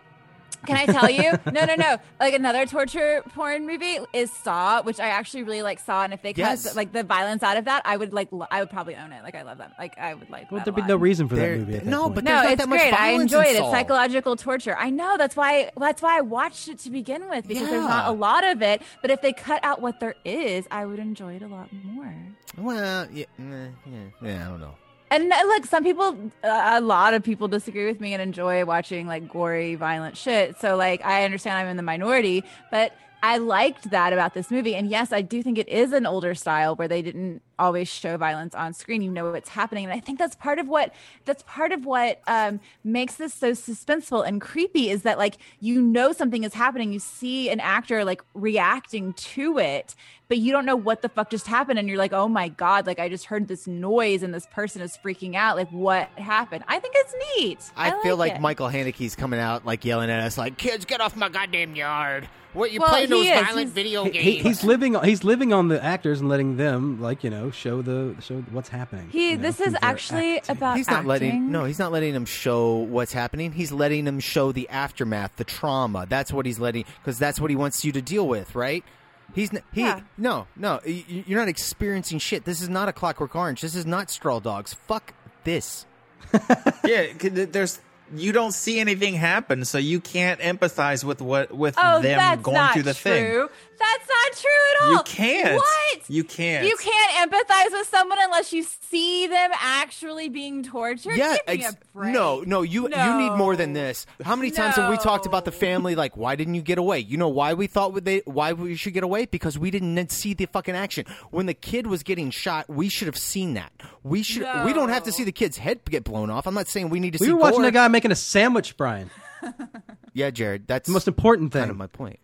can i tell you no no no like another torture porn movie is saw which i actually really like saw and if they cut like the violence out of that i would like lo- i would probably own it like i love them like i would like Well, that there'd a be no reason for There- that movie. At that no, point. but no, not it's that much great. I violence enjoyed in it. It's psychological torture. I know. That's why. That's why I watched it to begin with because there's not a lot of it. But if they cut out what there is, I would enjoy it a lot more. Well, yeah, eh, yeah, yeah, I don't know. And uh, look, some people, a lot of people disagree with me and enjoy watching like gory, violent shit. So, like, I understand I'm in the minority, but I liked that about this movie. And yes, I do think it is an older style where they didn't always show violence on screen. You know what's happening, and I think that's part of what that's part of what um, makes this so suspenseful and creepy. Is that like you know something is happening, you see an actor like reacting to it, but you don't know what the fuck just happened, and you're like, oh my god, like I just heard this noise and this person is freaking out. Like what happened? I think it's neat. I, feel like it. Michael Haneke's coming out like yelling at us, like, "Kids, get off my goddamn yard! What you Well, playing those is. violent He's- video games?" he- he's living. on- He's living on the actors and letting them, like you know, show the show what's happening. He. you know, this is actually acting. about. He's not letting no, he's not letting them show what's happening. He's letting them show the aftermath, the trauma. That's what he's letting because that's what he wants you to deal with, right? He's n- he Yeah. no no. y- y- You're not experiencing shit. This is not a Clockwork Orange. This is not Straw Dogs. Fuck this. yeah, 'cause there's you don't see anything happen, so you can't empathize with what with Oh, them that's going not through the true. Thing. That's not true at all. You can't. What? You can't. You can't empathize with someone unless you see them actually being tortured. Yeah, ex- a break. no, no, you you need more than this. How many times have we talked about the family? Like, why didn't you get away? You know why we thought they why we should get away because we didn't see the fucking action. When the kid was getting shot, we should have seen that. We should. We don't have to see the kid's head get blown off. I'm not saying we need to see We see. were watching gore. a guy making a sandwich, Brian. Yeah, Jared, that's The most important thing. kind thing. of my point.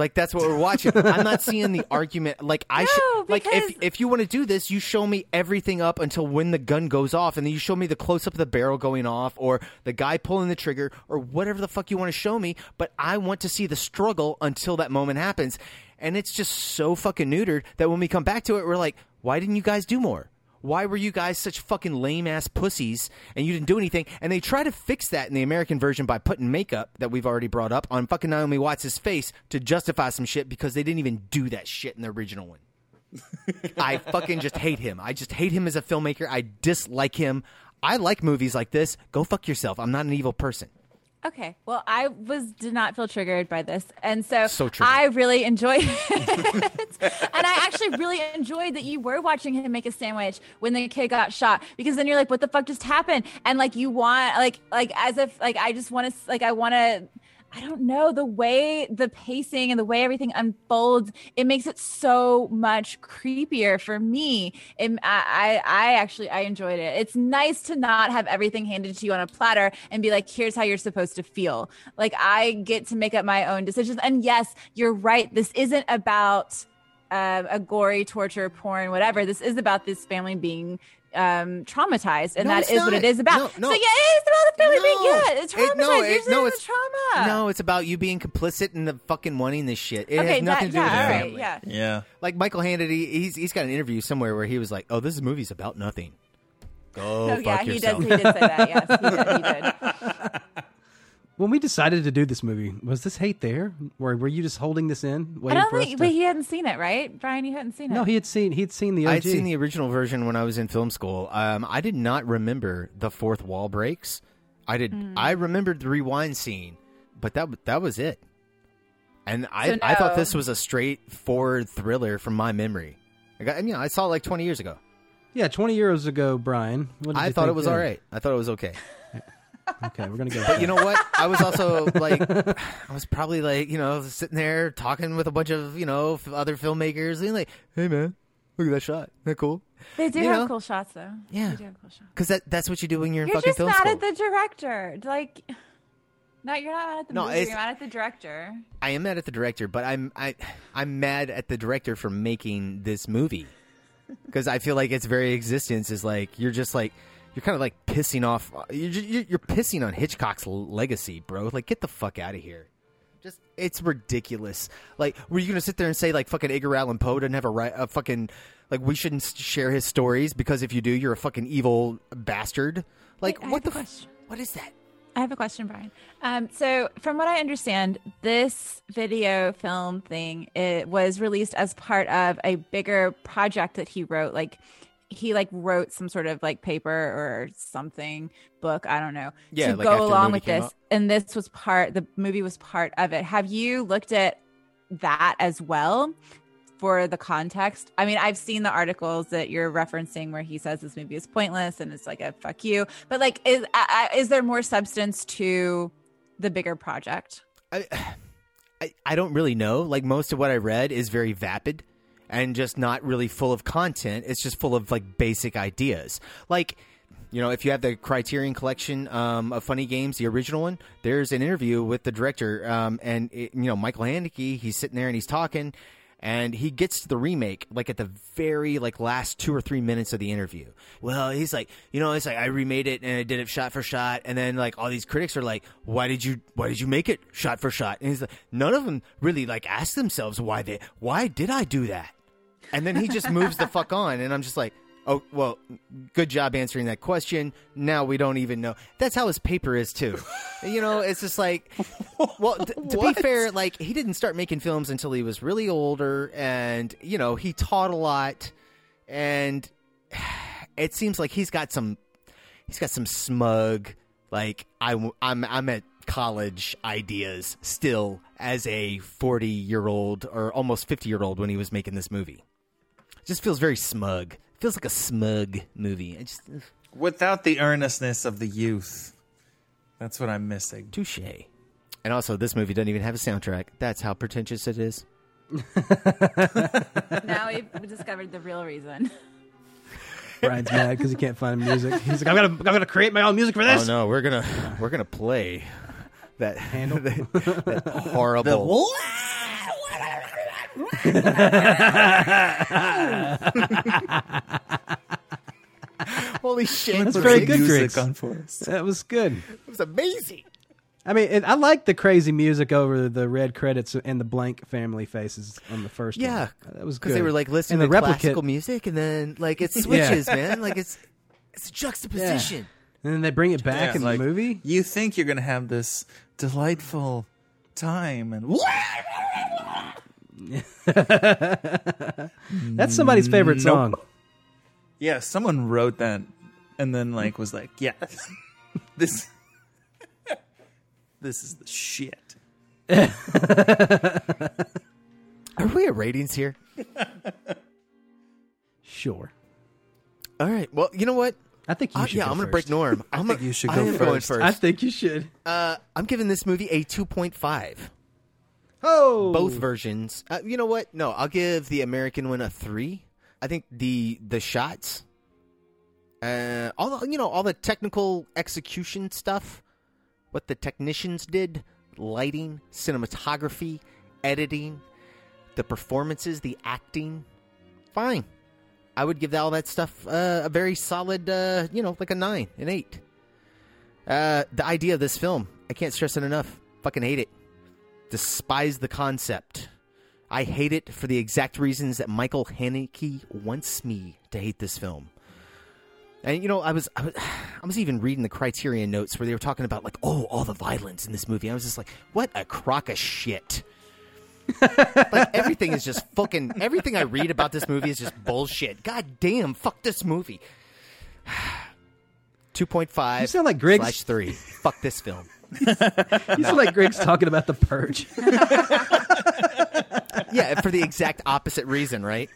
Like that's what we're watching. I'm not seeing the argument. Like I No, should. Like if if you want to do this, you show me everything up until when the gun goes off, and then you show me the close up of the barrel going off, or the guy pulling the trigger, or whatever the fuck you want to show me. But I want to see the struggle until that moment happens, and it's just so fucking neutered that when we come back to it, we're like, why didn't you guys do more? Why were you guys such fucking lame ass pussies and you didn't do anything? And they try to fix that in the American version by putting makeup that we've already brought up on fucking Naomi Watts' face to justify some shit because they didn't even do that shit in the original one. I fucking just hate him. I just hate him as a filmmaker. I dislike him. I like movies like this. Go fuck yourself. I'm not an evil person. Okay. Well, I was did not feel triggered by this, and so, So. I really enjoyed it. and I actually really enjoyed that you were watching him make a sandwich when the kid got shot, because then you're like, "What the fuck just happened?" And like you want, like, like as if like I just want to, like I want to. I don't know the way the pacing and the way everything unfolds. It makes it so much creepier for me. It, I, I, actually I enjoyed it. It's nice to not have everything handed to you on a platter and be like, "Here's how you're supposed to feel." Like I get to make up my own decisions. And yes, you're right. This isn't about uh, a gory torture, porn, whatever. This is about this family being um traumatized and No, that it's is what it is about No, no. so yeah it is about the family being No. yeah it's It- traumatized no, You're it- no, it's it's trauma No, it's about you being complicit in the fucking wanting this shit. It Okay, has nothing that- to do with yeah, the all right, family. yeah. Yeah. Like Michael Haneke, he's he's got an interview somewhere where he was like, "Oh, this movie's about nothing." Go oh fuck yeah he yourself. did he did say that yes he did, he did. When we decided to do this movie, was this hate there? Or were you just holding this in, I don't for us think, to? but he hadn't seen it, right? Brian, you hadn't seen it. no, he had seen he'd seen the OG. I'd seen the original version when I was in film school. Um, I did not remember the fourth wall breaks. I did. Hmm. I remembered the rewind scene, but that that was it. And I, So I thought this was a straightforward thriller from my memory. I got, and, you know, I saw it like twenty years ago. yeah, twenty years ago, Brian. What did I you thought think it was then? all right. I thought it was okay. Okay, we're gonna go. But you know what? I was also like, I was probably like, you know, sitting there talking with a bunch of, you know, f- other filmmakers, and like, hey man, look at that shot. Isn't that cool? They do You have know? cool shots, though. Yeah. They do have cool shots. Because that, that's what you do when you're in You're fucking just film mad at the director. Like, no, you're not mad at the No, movie. You're mad at the director. I am mad at the director, but I'm I I'm mad at the director for making this movie because I feel like its very existence is like you're just like you're kind of like pissing off you're you're, you're pissing on Hitchcock's legacy, bro. Like get the fuck out of here. Just it's ridiculous. Like were you gonna sit there and say like fucking Edgar Allan Poe doesn't have a right a fucking like we shouldn't share his stories because if you do you're a fucking evil bastard. Like Wait, what the f- question. what is that? I have a question, Brian. Um, so, from what I understand, this video film thing it was released as part of a bigger project that he wrote. Like, he like wrote some sort of like paper or something book. I don't know Yeah, to like go along with this. And this was part. The movie was part of it. Have you looked at that as well? For the context, I mean, I've seen the articles that you're referencing where he says this movie is pointless and it's like a fuck you. But like, is is there more substance to the bigger project? I, I I don't really know. Like most of what I read is very vapid and just not really full of content. It's just full of like basic ideas. Like you know, if you have the Criterion collection um, of funny games, the original one, there's an interview with the director, um, and it, you know Michael Haneke. He's sitting there and he's talking, and he gets to the remake like at the very like last two or three minutes of the interview. Well, he's like, you know, it's like I remade it and I did it shot for shot, and then like all these critics are like, why did you why did you make it shot for shot? And he's like, none of them really like ask themselves why they why did I do that? And then he just moves the fuck on, and I'm just like, oh well, good job answering that question. Now we don't even know. That's how his paper is too. you know, it's just like, well, t- to be fair, like he didn't start making films until he was really older, and you know he taught a lot, and it seems like he's got some, he's got some smug, like I, I'm I'm at college ideas still as a 40 year old or almost 50 year old when he was making this movie. It just feels very smug. feels like a smug movie. I just ugh. Without the earnestness of the youth. That's what I'm missing. touche. And also, this movie doesn't even have a soundtrack. That's how pretentious it is. now we've discovered the real reason. Brian's mad because he can't find music. He's like, I'm gonna, I'm gonna create my own music for this. Oh no, we're gonna we're gonna play that Handel? that, that horrible. Holy shit! That's very good, music Griggs. on for us. That was good. It was amazing. I mean, and I like the crazy music over the red credits and the blank family faces on the first Yeah, one. That was because they were like listening and to replicate, classical music, and then like it switches, man. Like it's it's a juxtaposition. and then they bring it back Yeah, in like, the movie. You think you're going to have this delightful time, and That's somebody's favorite Nope. song. yeah, someone wrote that, and then like was like, yeah, this this is the shit. Are we at ratings here? Sure. All right. Well, you know what? I think you Uh, should. yeah, go I'm gonna first. break norm. I'm think gonna- you should go am going first. first. I think you should. Uh, I'm giving this movie a 2.5. Oh, Both versions. Uh, you know what? No, I'll give the American one a three. I think the the shots, uh, all the, you know, all the technical execution stuff, what the technicians did, lighting, cinematography, editing, the performances, the acting, fine. I would give all that stuff uh, a very solid, uh, you know, like a nine, an eight. Uh, the idea of this film, I can't stress it enough. Fucking hate it. Despise the concept. I hate it for the exact reasons that Michael Haneke wants me to hate this film. And you know, I was I was I was even reading the Criterion notes where they were talking about like, oh, all the violence in this movie. I was just like, what a crock of shit. like everything is just fucking. Everything I read about this movie is just bullshit. God damn, fuck this movie. Two point five. You sound like Griggs. slash three. fuck this film. You sound like Greg's talking about the purge. Yeah, for the exact opposite reason, right?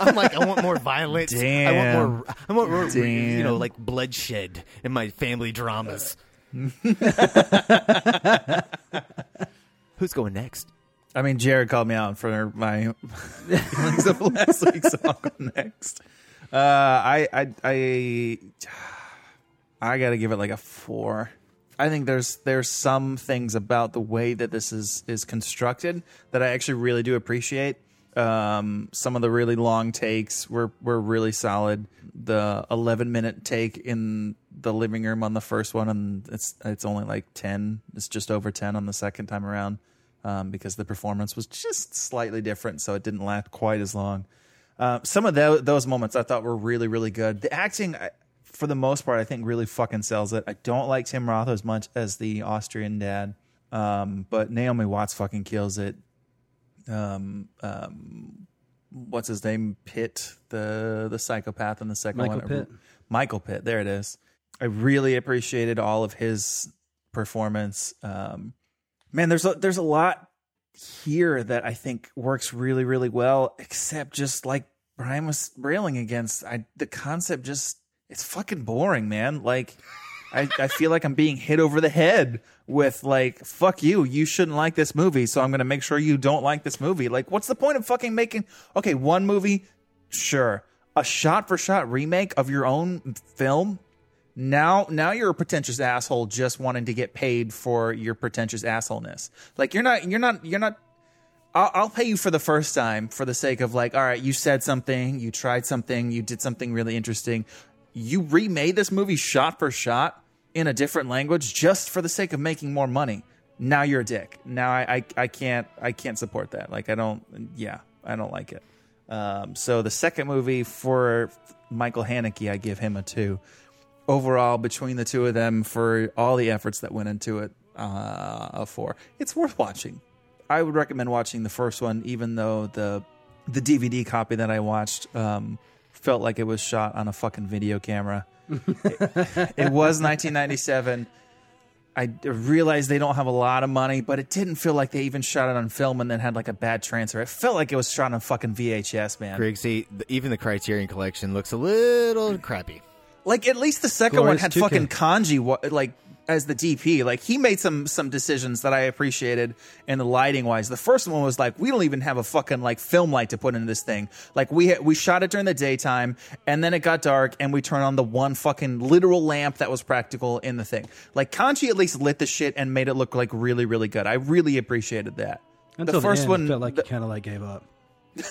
I'm like, I want more violence. I want more. I want more. You know, like bloodshed in my family dramas. Who's going next? I mean, Jared called me out for my feelings of last week, so I'll go next. Uh, I, I, I, I got to give it like a four. I think there's there's some things about the way that this is is constructed that I actually really do appreciate. Um, some of the really long takes were were really solid. The 11 minute take in the living room on the first one, and it's it's only like 10. It's just over 10 on the second time around um, because the performance was just slightly different, so it didn't last quite as long. Uh, some of tho- those moments I thought were really, really good. The acting, I- for the most part, I think really fucking sells it. I don't like Tim Roth as much as the Austrian dad, um, but Naomi Watts fucking kills it. Um, um, what's his name? Pitt, the the psychopath in the second Michael one. Pitt. Michael Pitt. There it is. I really appreciated all of his performance. Um, man, there's a, there's a lot here that I think works really, really well, except just like Brian was railing against. I the concept just it's fucking boring, man. Like I, I feel like I'm being hit over the head with like, fuck you, you shouldn't like this movie, so I'm gonna make sure you don't like this movie. Like, what's the point of fucking making okay, one movie, sure. A shot for shot remake of your own film now now you're a pretentious asshole just wanting to get paid for your pretentious assholeness like you're not you're not you're not I'll, I'll pay you for the first time for the sake of like all right you said something you tried something you did something really interesting you remade this movie shot for shot in a different language just for the sake of making more money. Now you're a dick. Now i i, I can't i can't support that. Like i don't yeah i don't like it. Um, so the second movie for michael haneke i give him a two. Overall between the two of them for all the efforts that went into it uh, a four. It's worth watching. I would recommend watching the first one, even though the the DVD copy that I watched um, felt like it was shot on a fucking video camera. it, it was 1997. I realized they don't have a lot of money, but it didn't feel like they even shot it on film and then had like a bad transfer. It felt like it was shot on fucking VHS, man. Greg, see, even the Criterion Collection looks a little crappy. Like at least the second one had 2K. fucking Khondji like as the DP. Like he made some some decisions that I appreciated in the lighting wise. The first one was like we don't even have a fucking like film light to put into this thing. Like we we shot it during the daytime and then it got dark and we turned on the one fucking literal lamp that was practical in the thing. Like Khondji at least lit the shit and made it look like really really good. I really appreciated that. Until the first end, one felt like kind of like gave up.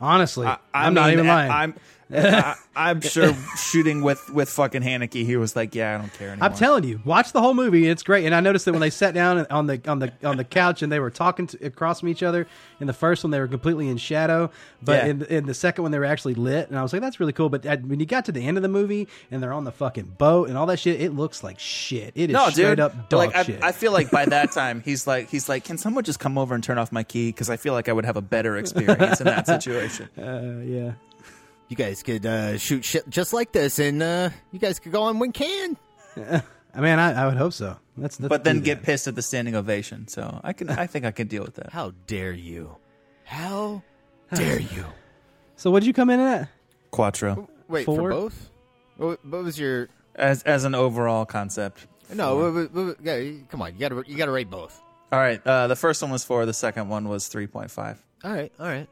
Honestly, I, am not even lying. I'm I, I'm sure shooting with with fucking Haneke, he was like, "Yeah, I don't care anymore." I'm telling you, watch the whole movie. It's great. And I noticed that when they sat down on the on the on the couch and they were talking to, across from each other. In the first one, they were completely in shadow, but Yeah. in, in the second one, they were actually lit. And I was like, that's really cool. But uh, when you got to the end of the movie and they're on the fucking boat and all that shit, it looks like shit. It is no, straight dude. up dog like, shit. I, I feel like by that time, he's like, he's like, "Can someone just come over and turn off my key?" Because I feel like I would have a better experience in that situation. Uh, yeah. You guys could uh, shoot shit just like this, and uh, you guys could go on Win Cannes. I mean, I, I would hope so. Let's, let's but then do that. get pissed at the standing ovation. So I can, I think I can deal with that. How dare you? How dare you? So, what'd you come in at? Quattro Wait Four? for both. What, what was your? as as an overall concept. No, yeah, come on. You got to you got to rate both. All right, uh, the first one was four. The second one was three point five. All right, all right.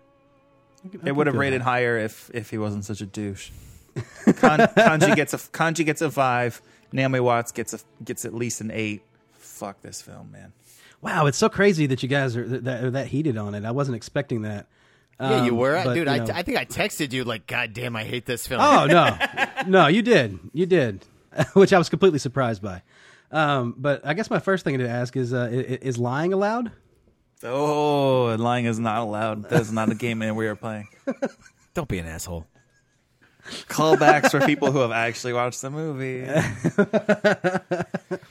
It would have rated higher if if he wasn't such a douche. Kan, Khondji gets a Khondji gets a five. Naomi Watts gets a gets at least an eight. Fuck this film, man. Wow, it's so crazy that you guys are that, are that heated on it. I wasn't expecting that. yeah, you Um, were, but, dude. you I, know. I think I texted you like, God damn, I hate this film. Oh no, no, you did, you did, which I was completely surprised by. Um, but I guess my first thing to ask is: uh, i- i- Is lying allowed? Oh, and lying is not allowed. That is not a game man we are playing. Don't be an asshole. Callbacks for people who have actually watched the movie.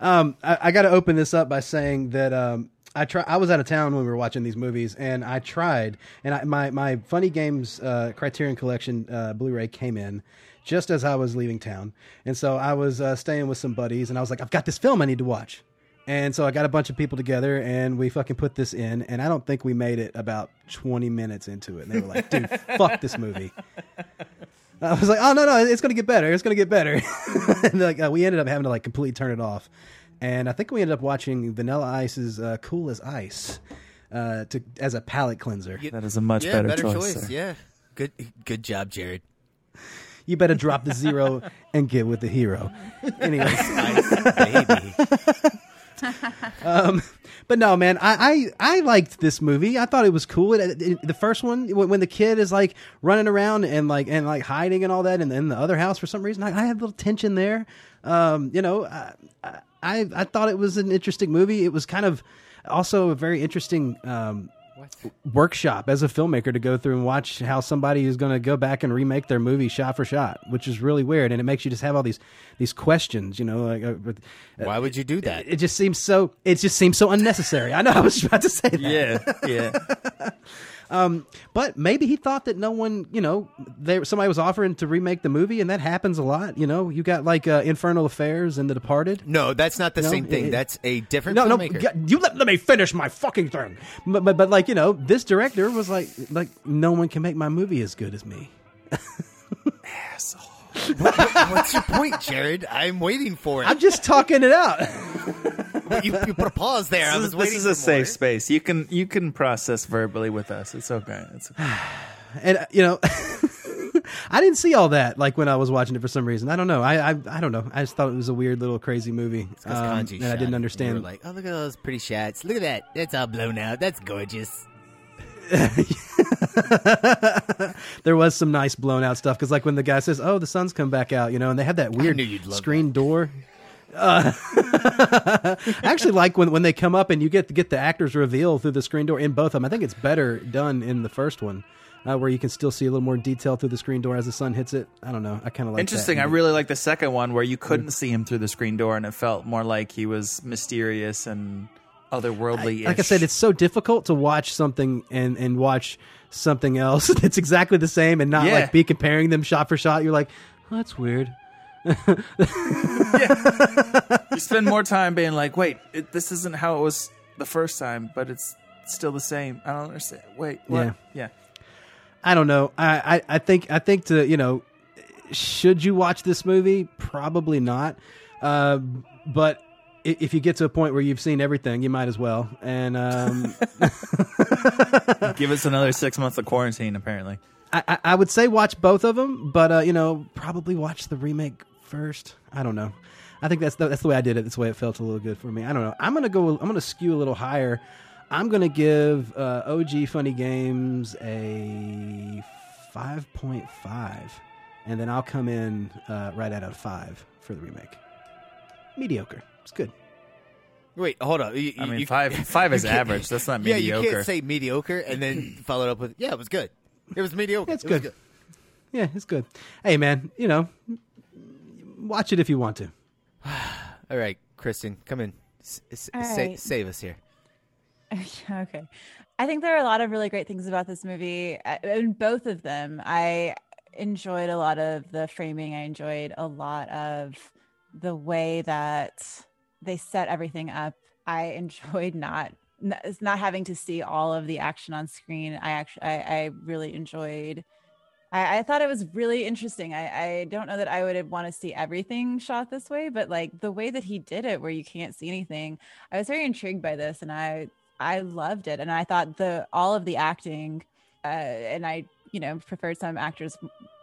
Um, I, I got to open this up by saying that um, I try. I was out of town when we were watching these movies, and I tried. And I, my my Funny Games uh, Criterion Collection uh, Blu-ray came in just as I was leaving town, and so I was uh, staying with some buddies, and I was like, I've got this film I need to watch. And so I got a bunch of people together, and we fucking put this in. And I don't think we made it about twenty minutes into it, and they were like, "Dude, fuck this movie." I was like, "Oh no, no, it's gonna get better. It's gonna get better." and like uh, we ended up having to like completely turn it off, and I think we ended up watching Vanilla Ice's uh, "Cool as Ice" uh, to as a palate cleanser. That is a much yeah, better, better choice. choice. Yeah, good, good job, Jared. You better drop the zero and get with the hero. Anyway, baby. um, but no, man, I, I I liked this movie. I thought it was cool. It, it- the first one, when, the kid is like running around and like and like hiding and all that, and in the other house for some reason, I, I had a little tension there. Um, you know, I, I I thought it was an interesting movie. It was kind of also a very interesting. Um, workshop as a filmmaker to go through and watch how somebody is going to go back and remake their movie shot for shot, which is really weird, and it makes you just have all these these questions. You know, like uh, Why would you do that? It, it just seems so. It just seems so unnecessary. I know I was about to say that. Yeah, yeah. Um, but maybe he thought that no one, you know, there somebody was offering to remake the movie, and that happens a lot. You know, you got like uh, Infernal Affairs and The Departed. No, that's not the No, same thing. it- That's a different No, no, filmmaker. g- you let, let me finish my fucking thing. But, but but like you know, this director was like like no one can make my movie as good as me. What- what's your point, Jared? I'm waiting for it. I'm just talking it out. you, you put a pause there. This was is, waiting this is a for safe more. space. You can you can process verbally with us. It's okay. It's okay. and uh, you know i didn't see all that like when i was watching it for some reason i don't know i i, I don't know i just thought it was a weird little crazy movie Because um, and i shot it. didn't understand like, oh, look at those pretty shots. Look at that. That's all blown out. That's gorgeous. there was some nice blown out stuff because like when the guy says oh the sun's come back out you know and they have that weird knew you'd screen door uh, I actually like when, when they come up and you get to get the actors reveal through the screen door in both of them. I think it's better done in the first one, uh, where you can still see a little more detail through the screen door as the sun hits it. I don't know. I kind of like Interesting. I really like the second one where you couldn't see him through the screen door, and it felt more like he was mysterious and otherworldly. like I said, it's so difficult to watch something and and watch something else that's exactly the same and not Yeah. like be comparing them shot for shot. You're like, oh, that's weird. you spend more time being like, wait, it, this isn't how it was the first time, but it's still the same. I don't understand. Wait, what? Yeah. yeah. I don't know. I, I, I think I think to you know, should you watch this movie? Probably not. Uh, but if you get to a point where you've seen everything, you might as well. And um, Give us another six months of quarantine, apparently. I, I- I would say watch both of them, but uh, you know, probably watch the remake first. I don't know. I think that's the, that's the way I did it. That's the way it felt a little good for me. I don't know. I'm gonna go. I'm gonna skew a little higher. I'm gonna give uh, OG Funny Games a five point five, and then I'll come in uh, right at a five for the remake. Mediocre. It's good. Wait, hold on. You- I you- mean, you- five- five is average. That's not Yeah, you mediocre. can't say mediocre and then follow it up with, yeah, it was good. It was mediocre. It's It was good. Yeah, it's good. Hey, man, you know, watch it if you want to. All right, Kristen, come in. S- s- sa- right. save us here. okay. I think there are a lot of really great things about this movie. uh, In both of them, I enjoyed a lot of the framing. I enjoyed a lot of the way that they set everything up. I enjoyed not not having to see all of the action on screen. I actually I, I really enjoyed. I, I thought it was really interesting. I, I don't know that I would want to see everything shot this way, but like the way that he did it, where you can't see anything, I was very intrigued by this, and I I loved it, and I thought the all of the acting, uh, and I you know preferred some actors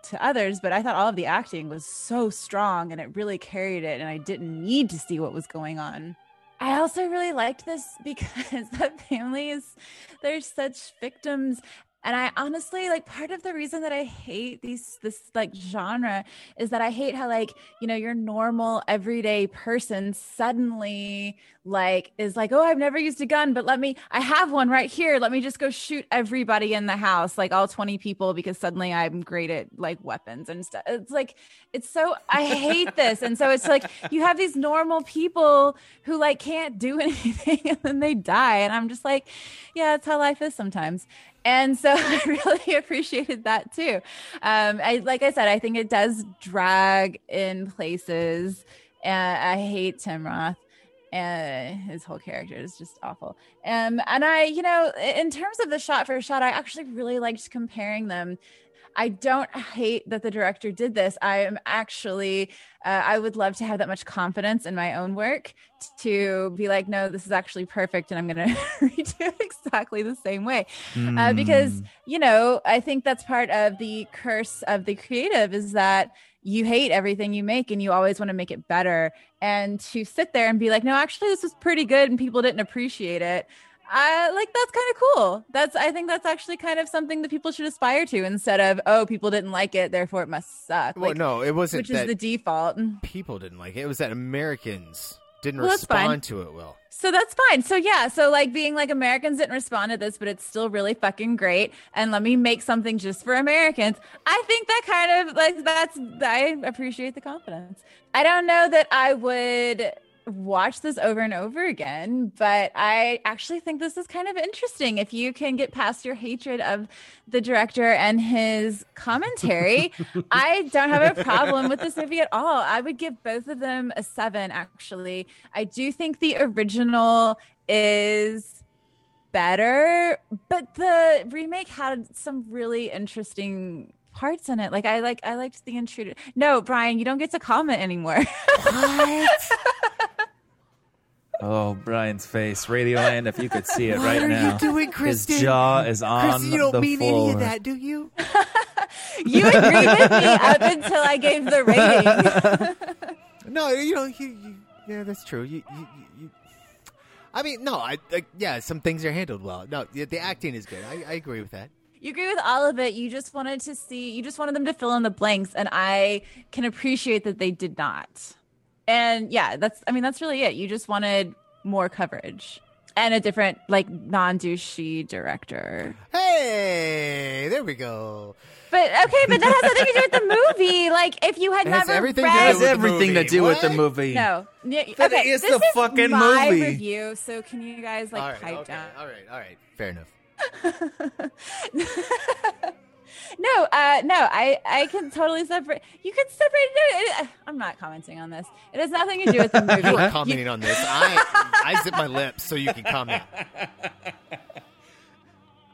to others, but I thought all of the acting was so strong, and it really carried it, and I didn't need to see what was going on. I also really liked this because the families, they're such victims And I honestly like part of the reason that I hate these this like genre is that I hate how like, you know, your normal everyday person suddenly like is like, "Oh, I've never used a gun, but let me I have one right here. Let me just go shoot everybody in the house, like all 20 people because suddenly I'm great at like weapons and stuff." It's like it's so I hate this. And so it's like you have these normal people who like can't do anything and then they die and I'm just like, yeah, that's how life is sometimes. And so I really appreciated that too. Um, I like I said, I think it does drag in places. And I hate Tim Roth and his whole character is just awful. Um, and I, you know, in terms of the shot for shot, I actually really liked comparing them. I don't hate that the director did this. I am actually, uh, I would love to have that much confidence in my own work to be like, no, this is actually perfect, and I'm going to redo it exactly the same way. Uh, because, Mm. you know, I think that's part of the curse of the creative is that you hate everything you make and you always want to make it better. And to sit there and be like, no, actually, this was pretty good and people didn't appreciate it. I like that's kind of cool. That's I think that's actually kind of something that people should aspire to instead of oh people didn't like it therefore it must suck. Well, Like, no, it wasn't. which is the default. People didn't like it. It was that Americans didn't Well, respond to it well. So that's fine. So yeah, so like being like Americans didn't respond to this, but it's still really fucking great. And let me make something just for Americans. I think that kind of like that's I appreciate the confidence. I don't know that I would watch this over and over again, but I actually think this is kind of interesting. If you can get past your hatred of the director and his commentary, I don't have a problem with this movie at all. I would give both of them a seven, actually. I do think the original is better, but the remake had some really interesting parts in it. Like I like I liked the intruder. No, Brian, you don't get to comment anymore. Oh, Brian's face, Radioland! If you could see it What right are you now, doing, his Kristen? jaw is on Kristen, you don't the mean floor. any of that, do you? you agreed with me up until I gave the rating. No, you know, you, you, yeah, that's true. You, you, you, you I mean, no, I, I, yeah, some things are handled well. No, the, the acting is good. I, I agree with that. You agree with all of it. You just wanted to see, you just wanted them to fill in the blanks, and I can appreciate that they did not. And yeah, that's, I mean, that's really it. You just wanted more coverage and a different, like, non douchey director. Hey, there we go. But okay, but that has nothing to do with the movie. Like, if you had It never everything to read, do has everything to movie. do with the movie. no, Yeah, But okay, it is this the is fucking my movie. review. So can you guys like all right, pipe okay, down? all right, all right. Fair enough. No, uh, no, I, I can totally separate. You could separate. No, it, I'm not commenting on this. It has nothing to do with the movie. You were commenting on this. I, I zip my lips so you can comment.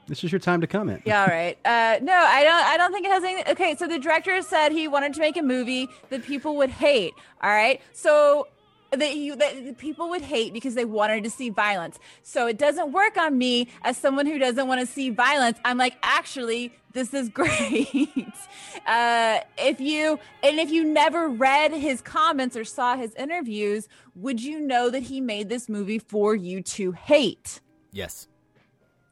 This is your time to comment. Yeah, all right. Uh, no, I don't. I don't think it has anything. Okay, so the director said he wanted to make a movie that people would hate. All right, so that you that people would hate because they wanted to see violence. So it doesn't work on me as someone who doesn't want to see violence. I'm like, actually, this is great. uh, if you and if you never read his comments or saw his interviews, would you know that he made this movie for you to hate? Yes.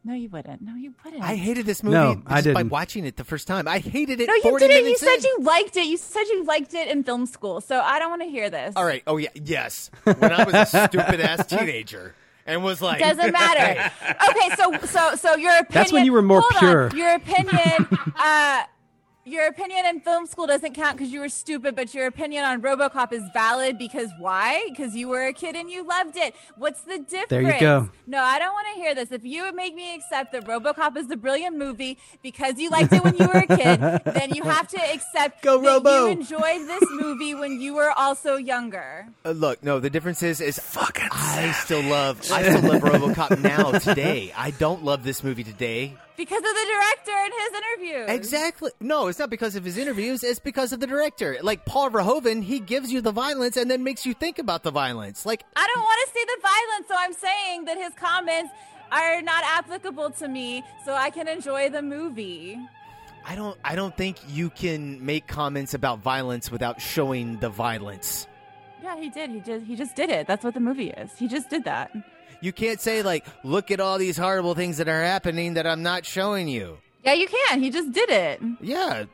No, you wouldn't. No, you wouldn't. I hated this movie No, I by didn't. watching it the first time. I hated it No, you 40 didn't. You minutes said in. you liked it. You said you liked it in film school. So I don't want to hear this. All right. Oh, yeah. Yes. When I was a stupid ass teenager and was like. Doesn't matter. okay, so so so your opinion. That's when you were more hold on. pure. Your opinion. uh, your opinion in film school doesn't count because you were stupid, but your opinion on RoboCop is valid because why? Because you were a kid and you loved it. What's the difference? There you go. No, I don't want to hear this. If you would make me accept that RoboCop is the brilliant movie because you liked it when you were a kid, then you have to accept Go that Robo. you enjoyed this movie when you were also younger. Uh, look, no. The difference is, is fucking. I still love, I still love RoboCop now today. I don't love this movie today. Because of the director and his interviews. Exactly. No, it's not because of his interviews. It's because of the director. Like Paul Verhoeven, he gives you the violence and then makes you think about the violence. Like I don't want to see the violence, so I'm saying that his comments are not applicable to me, so I can enjoy the movie. I don't, I don't think you can make comments about violence without showing the violence. Yeah, he did. He just he just did it. That's what the movie is. He just did that. You can't say like, look at all these horrible things that are happening that I'm not showing you. Yeah, you can. He just did it. Yeah,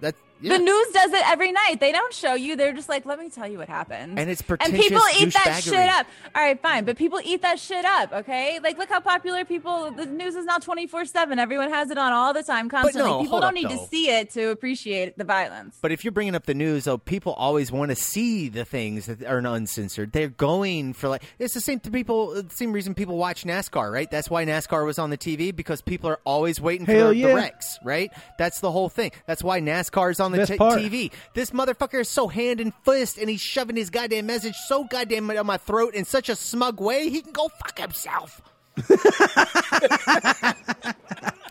that's The news does it every night. They don't show you. They're just like, let me tell you what happened. And it's and pretentious people eat that douchebaggery. shit up. All right, fine, but people eat that shit up. Okay, like look how popular people. The news is now twenty four seven. Everyone has it on all the time, constantly. no, people don't up, need though. to see it to appreciate the violence. But if you're bringing up the news, though, people always want to see the things that are uncensored. They're going for like it's the same to people. The same reason people watch NASCAR, right? That's why NASCAR was on the TV because people are always waiting for Hell the, yeah. the wrecks, right? That's the whole thing. That's why NASCAR is on the t- TV. This motherfucker is so hand and fist, and he's shoving his goddamn message so goddamn down my throat in such a smug way. He can go fuck himself.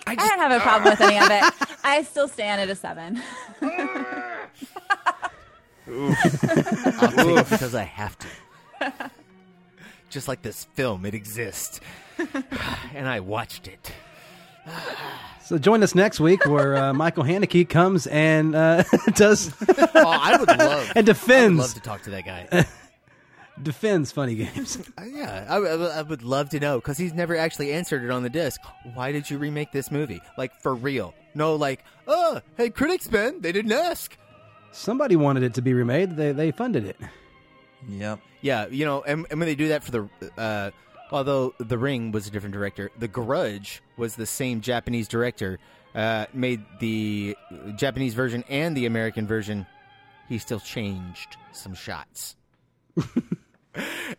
I, don't have a problem with any of it. I still stand at a seven. I'll take it because I have to. Just like this film, it exists. and I watched it. So join us next week where uh, Michael Haneke comes and uh, does Oh, I would love and defends I would love to talk to that guy. defends funny games. Uh, yeah, I, I- I would love to know because he's never actually answered it on the disc. Why did you remake this movie? Like for real? No, like, oh, hey, critics, Ben, they didn't ask. Somebody wanted it to be remade. They they funded it. Yep. Yeah, you know, and, and when they do that for the, uh, although The Ring was a different director, The Grudge was the same Japanese director, uh, made the Japanese version and the American version. He still changed some shots.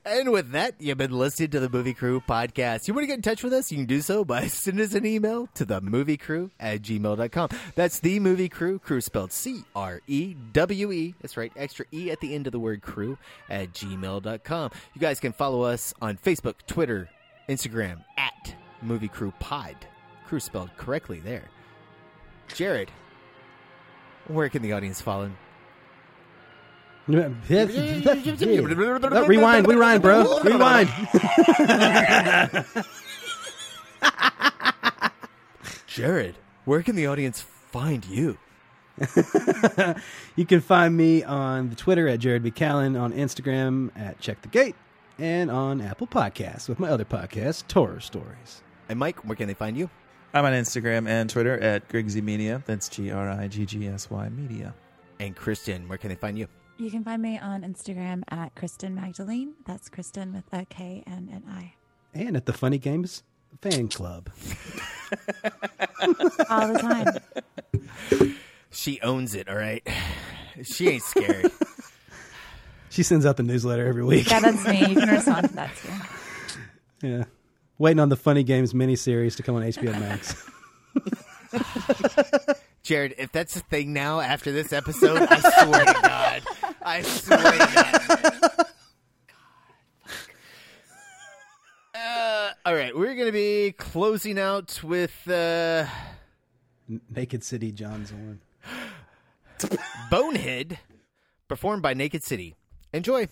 And with that, you've been listening to the Movie Crew podcast. You want to get in touch with us? You can do so by sending us an email to the movie crew at gmail.com. That's the movie crew, crew spelled C R E W E. That's right, extra E at the end of the word crew at gmail.com. You guys can follow us on Facebook, Twitter, Instagram at Movie Crew Pod. Crew spelled correctly there. Jared, where can the audience follow him? rewind, rewind, bro. Rewind. Jared, where can the audience find you? you can find me on the Twitter at Jared B. Callen, on Instagram at Check the Gate, and on Apple Podcasts with my other podcast, Torah Stories. And Mike, where can they find you? I'm on Instagram and Twitter at Griggsy Media. That's G R I G G S Y Media. And Kristen, where can they find you? You can find me on Instagram at Kristen Magdalene. That's Kristen with a K and an I. And at the Funny Games Fan Club. All the time. She owns it, all right? She ain't scared. She sends out the newsletter every week. Yeah, that's me. You can respond to that too. Yeah. Waiting on the Funny Games miniseries to come on HBO Max. Jared, if that's a thing now after this episode, I swear to God. I swear to God. Uh, all right, we're going to be closing out with uh, Naked City John Zorn. Bonehead, performed by Naked City. Enjoy.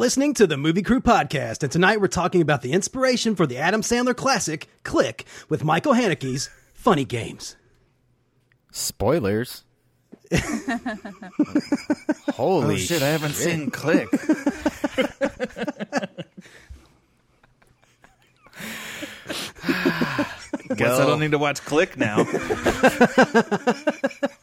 Listening to the Movie Crew Podcast, and tonight we're talking about the inspiration for the Adam Sandler classic, Click, with Michael Haneke's Funny Games. Spoilers. Holy Oh, shit, I haven't seen Click. guess I don't need to watch Click now.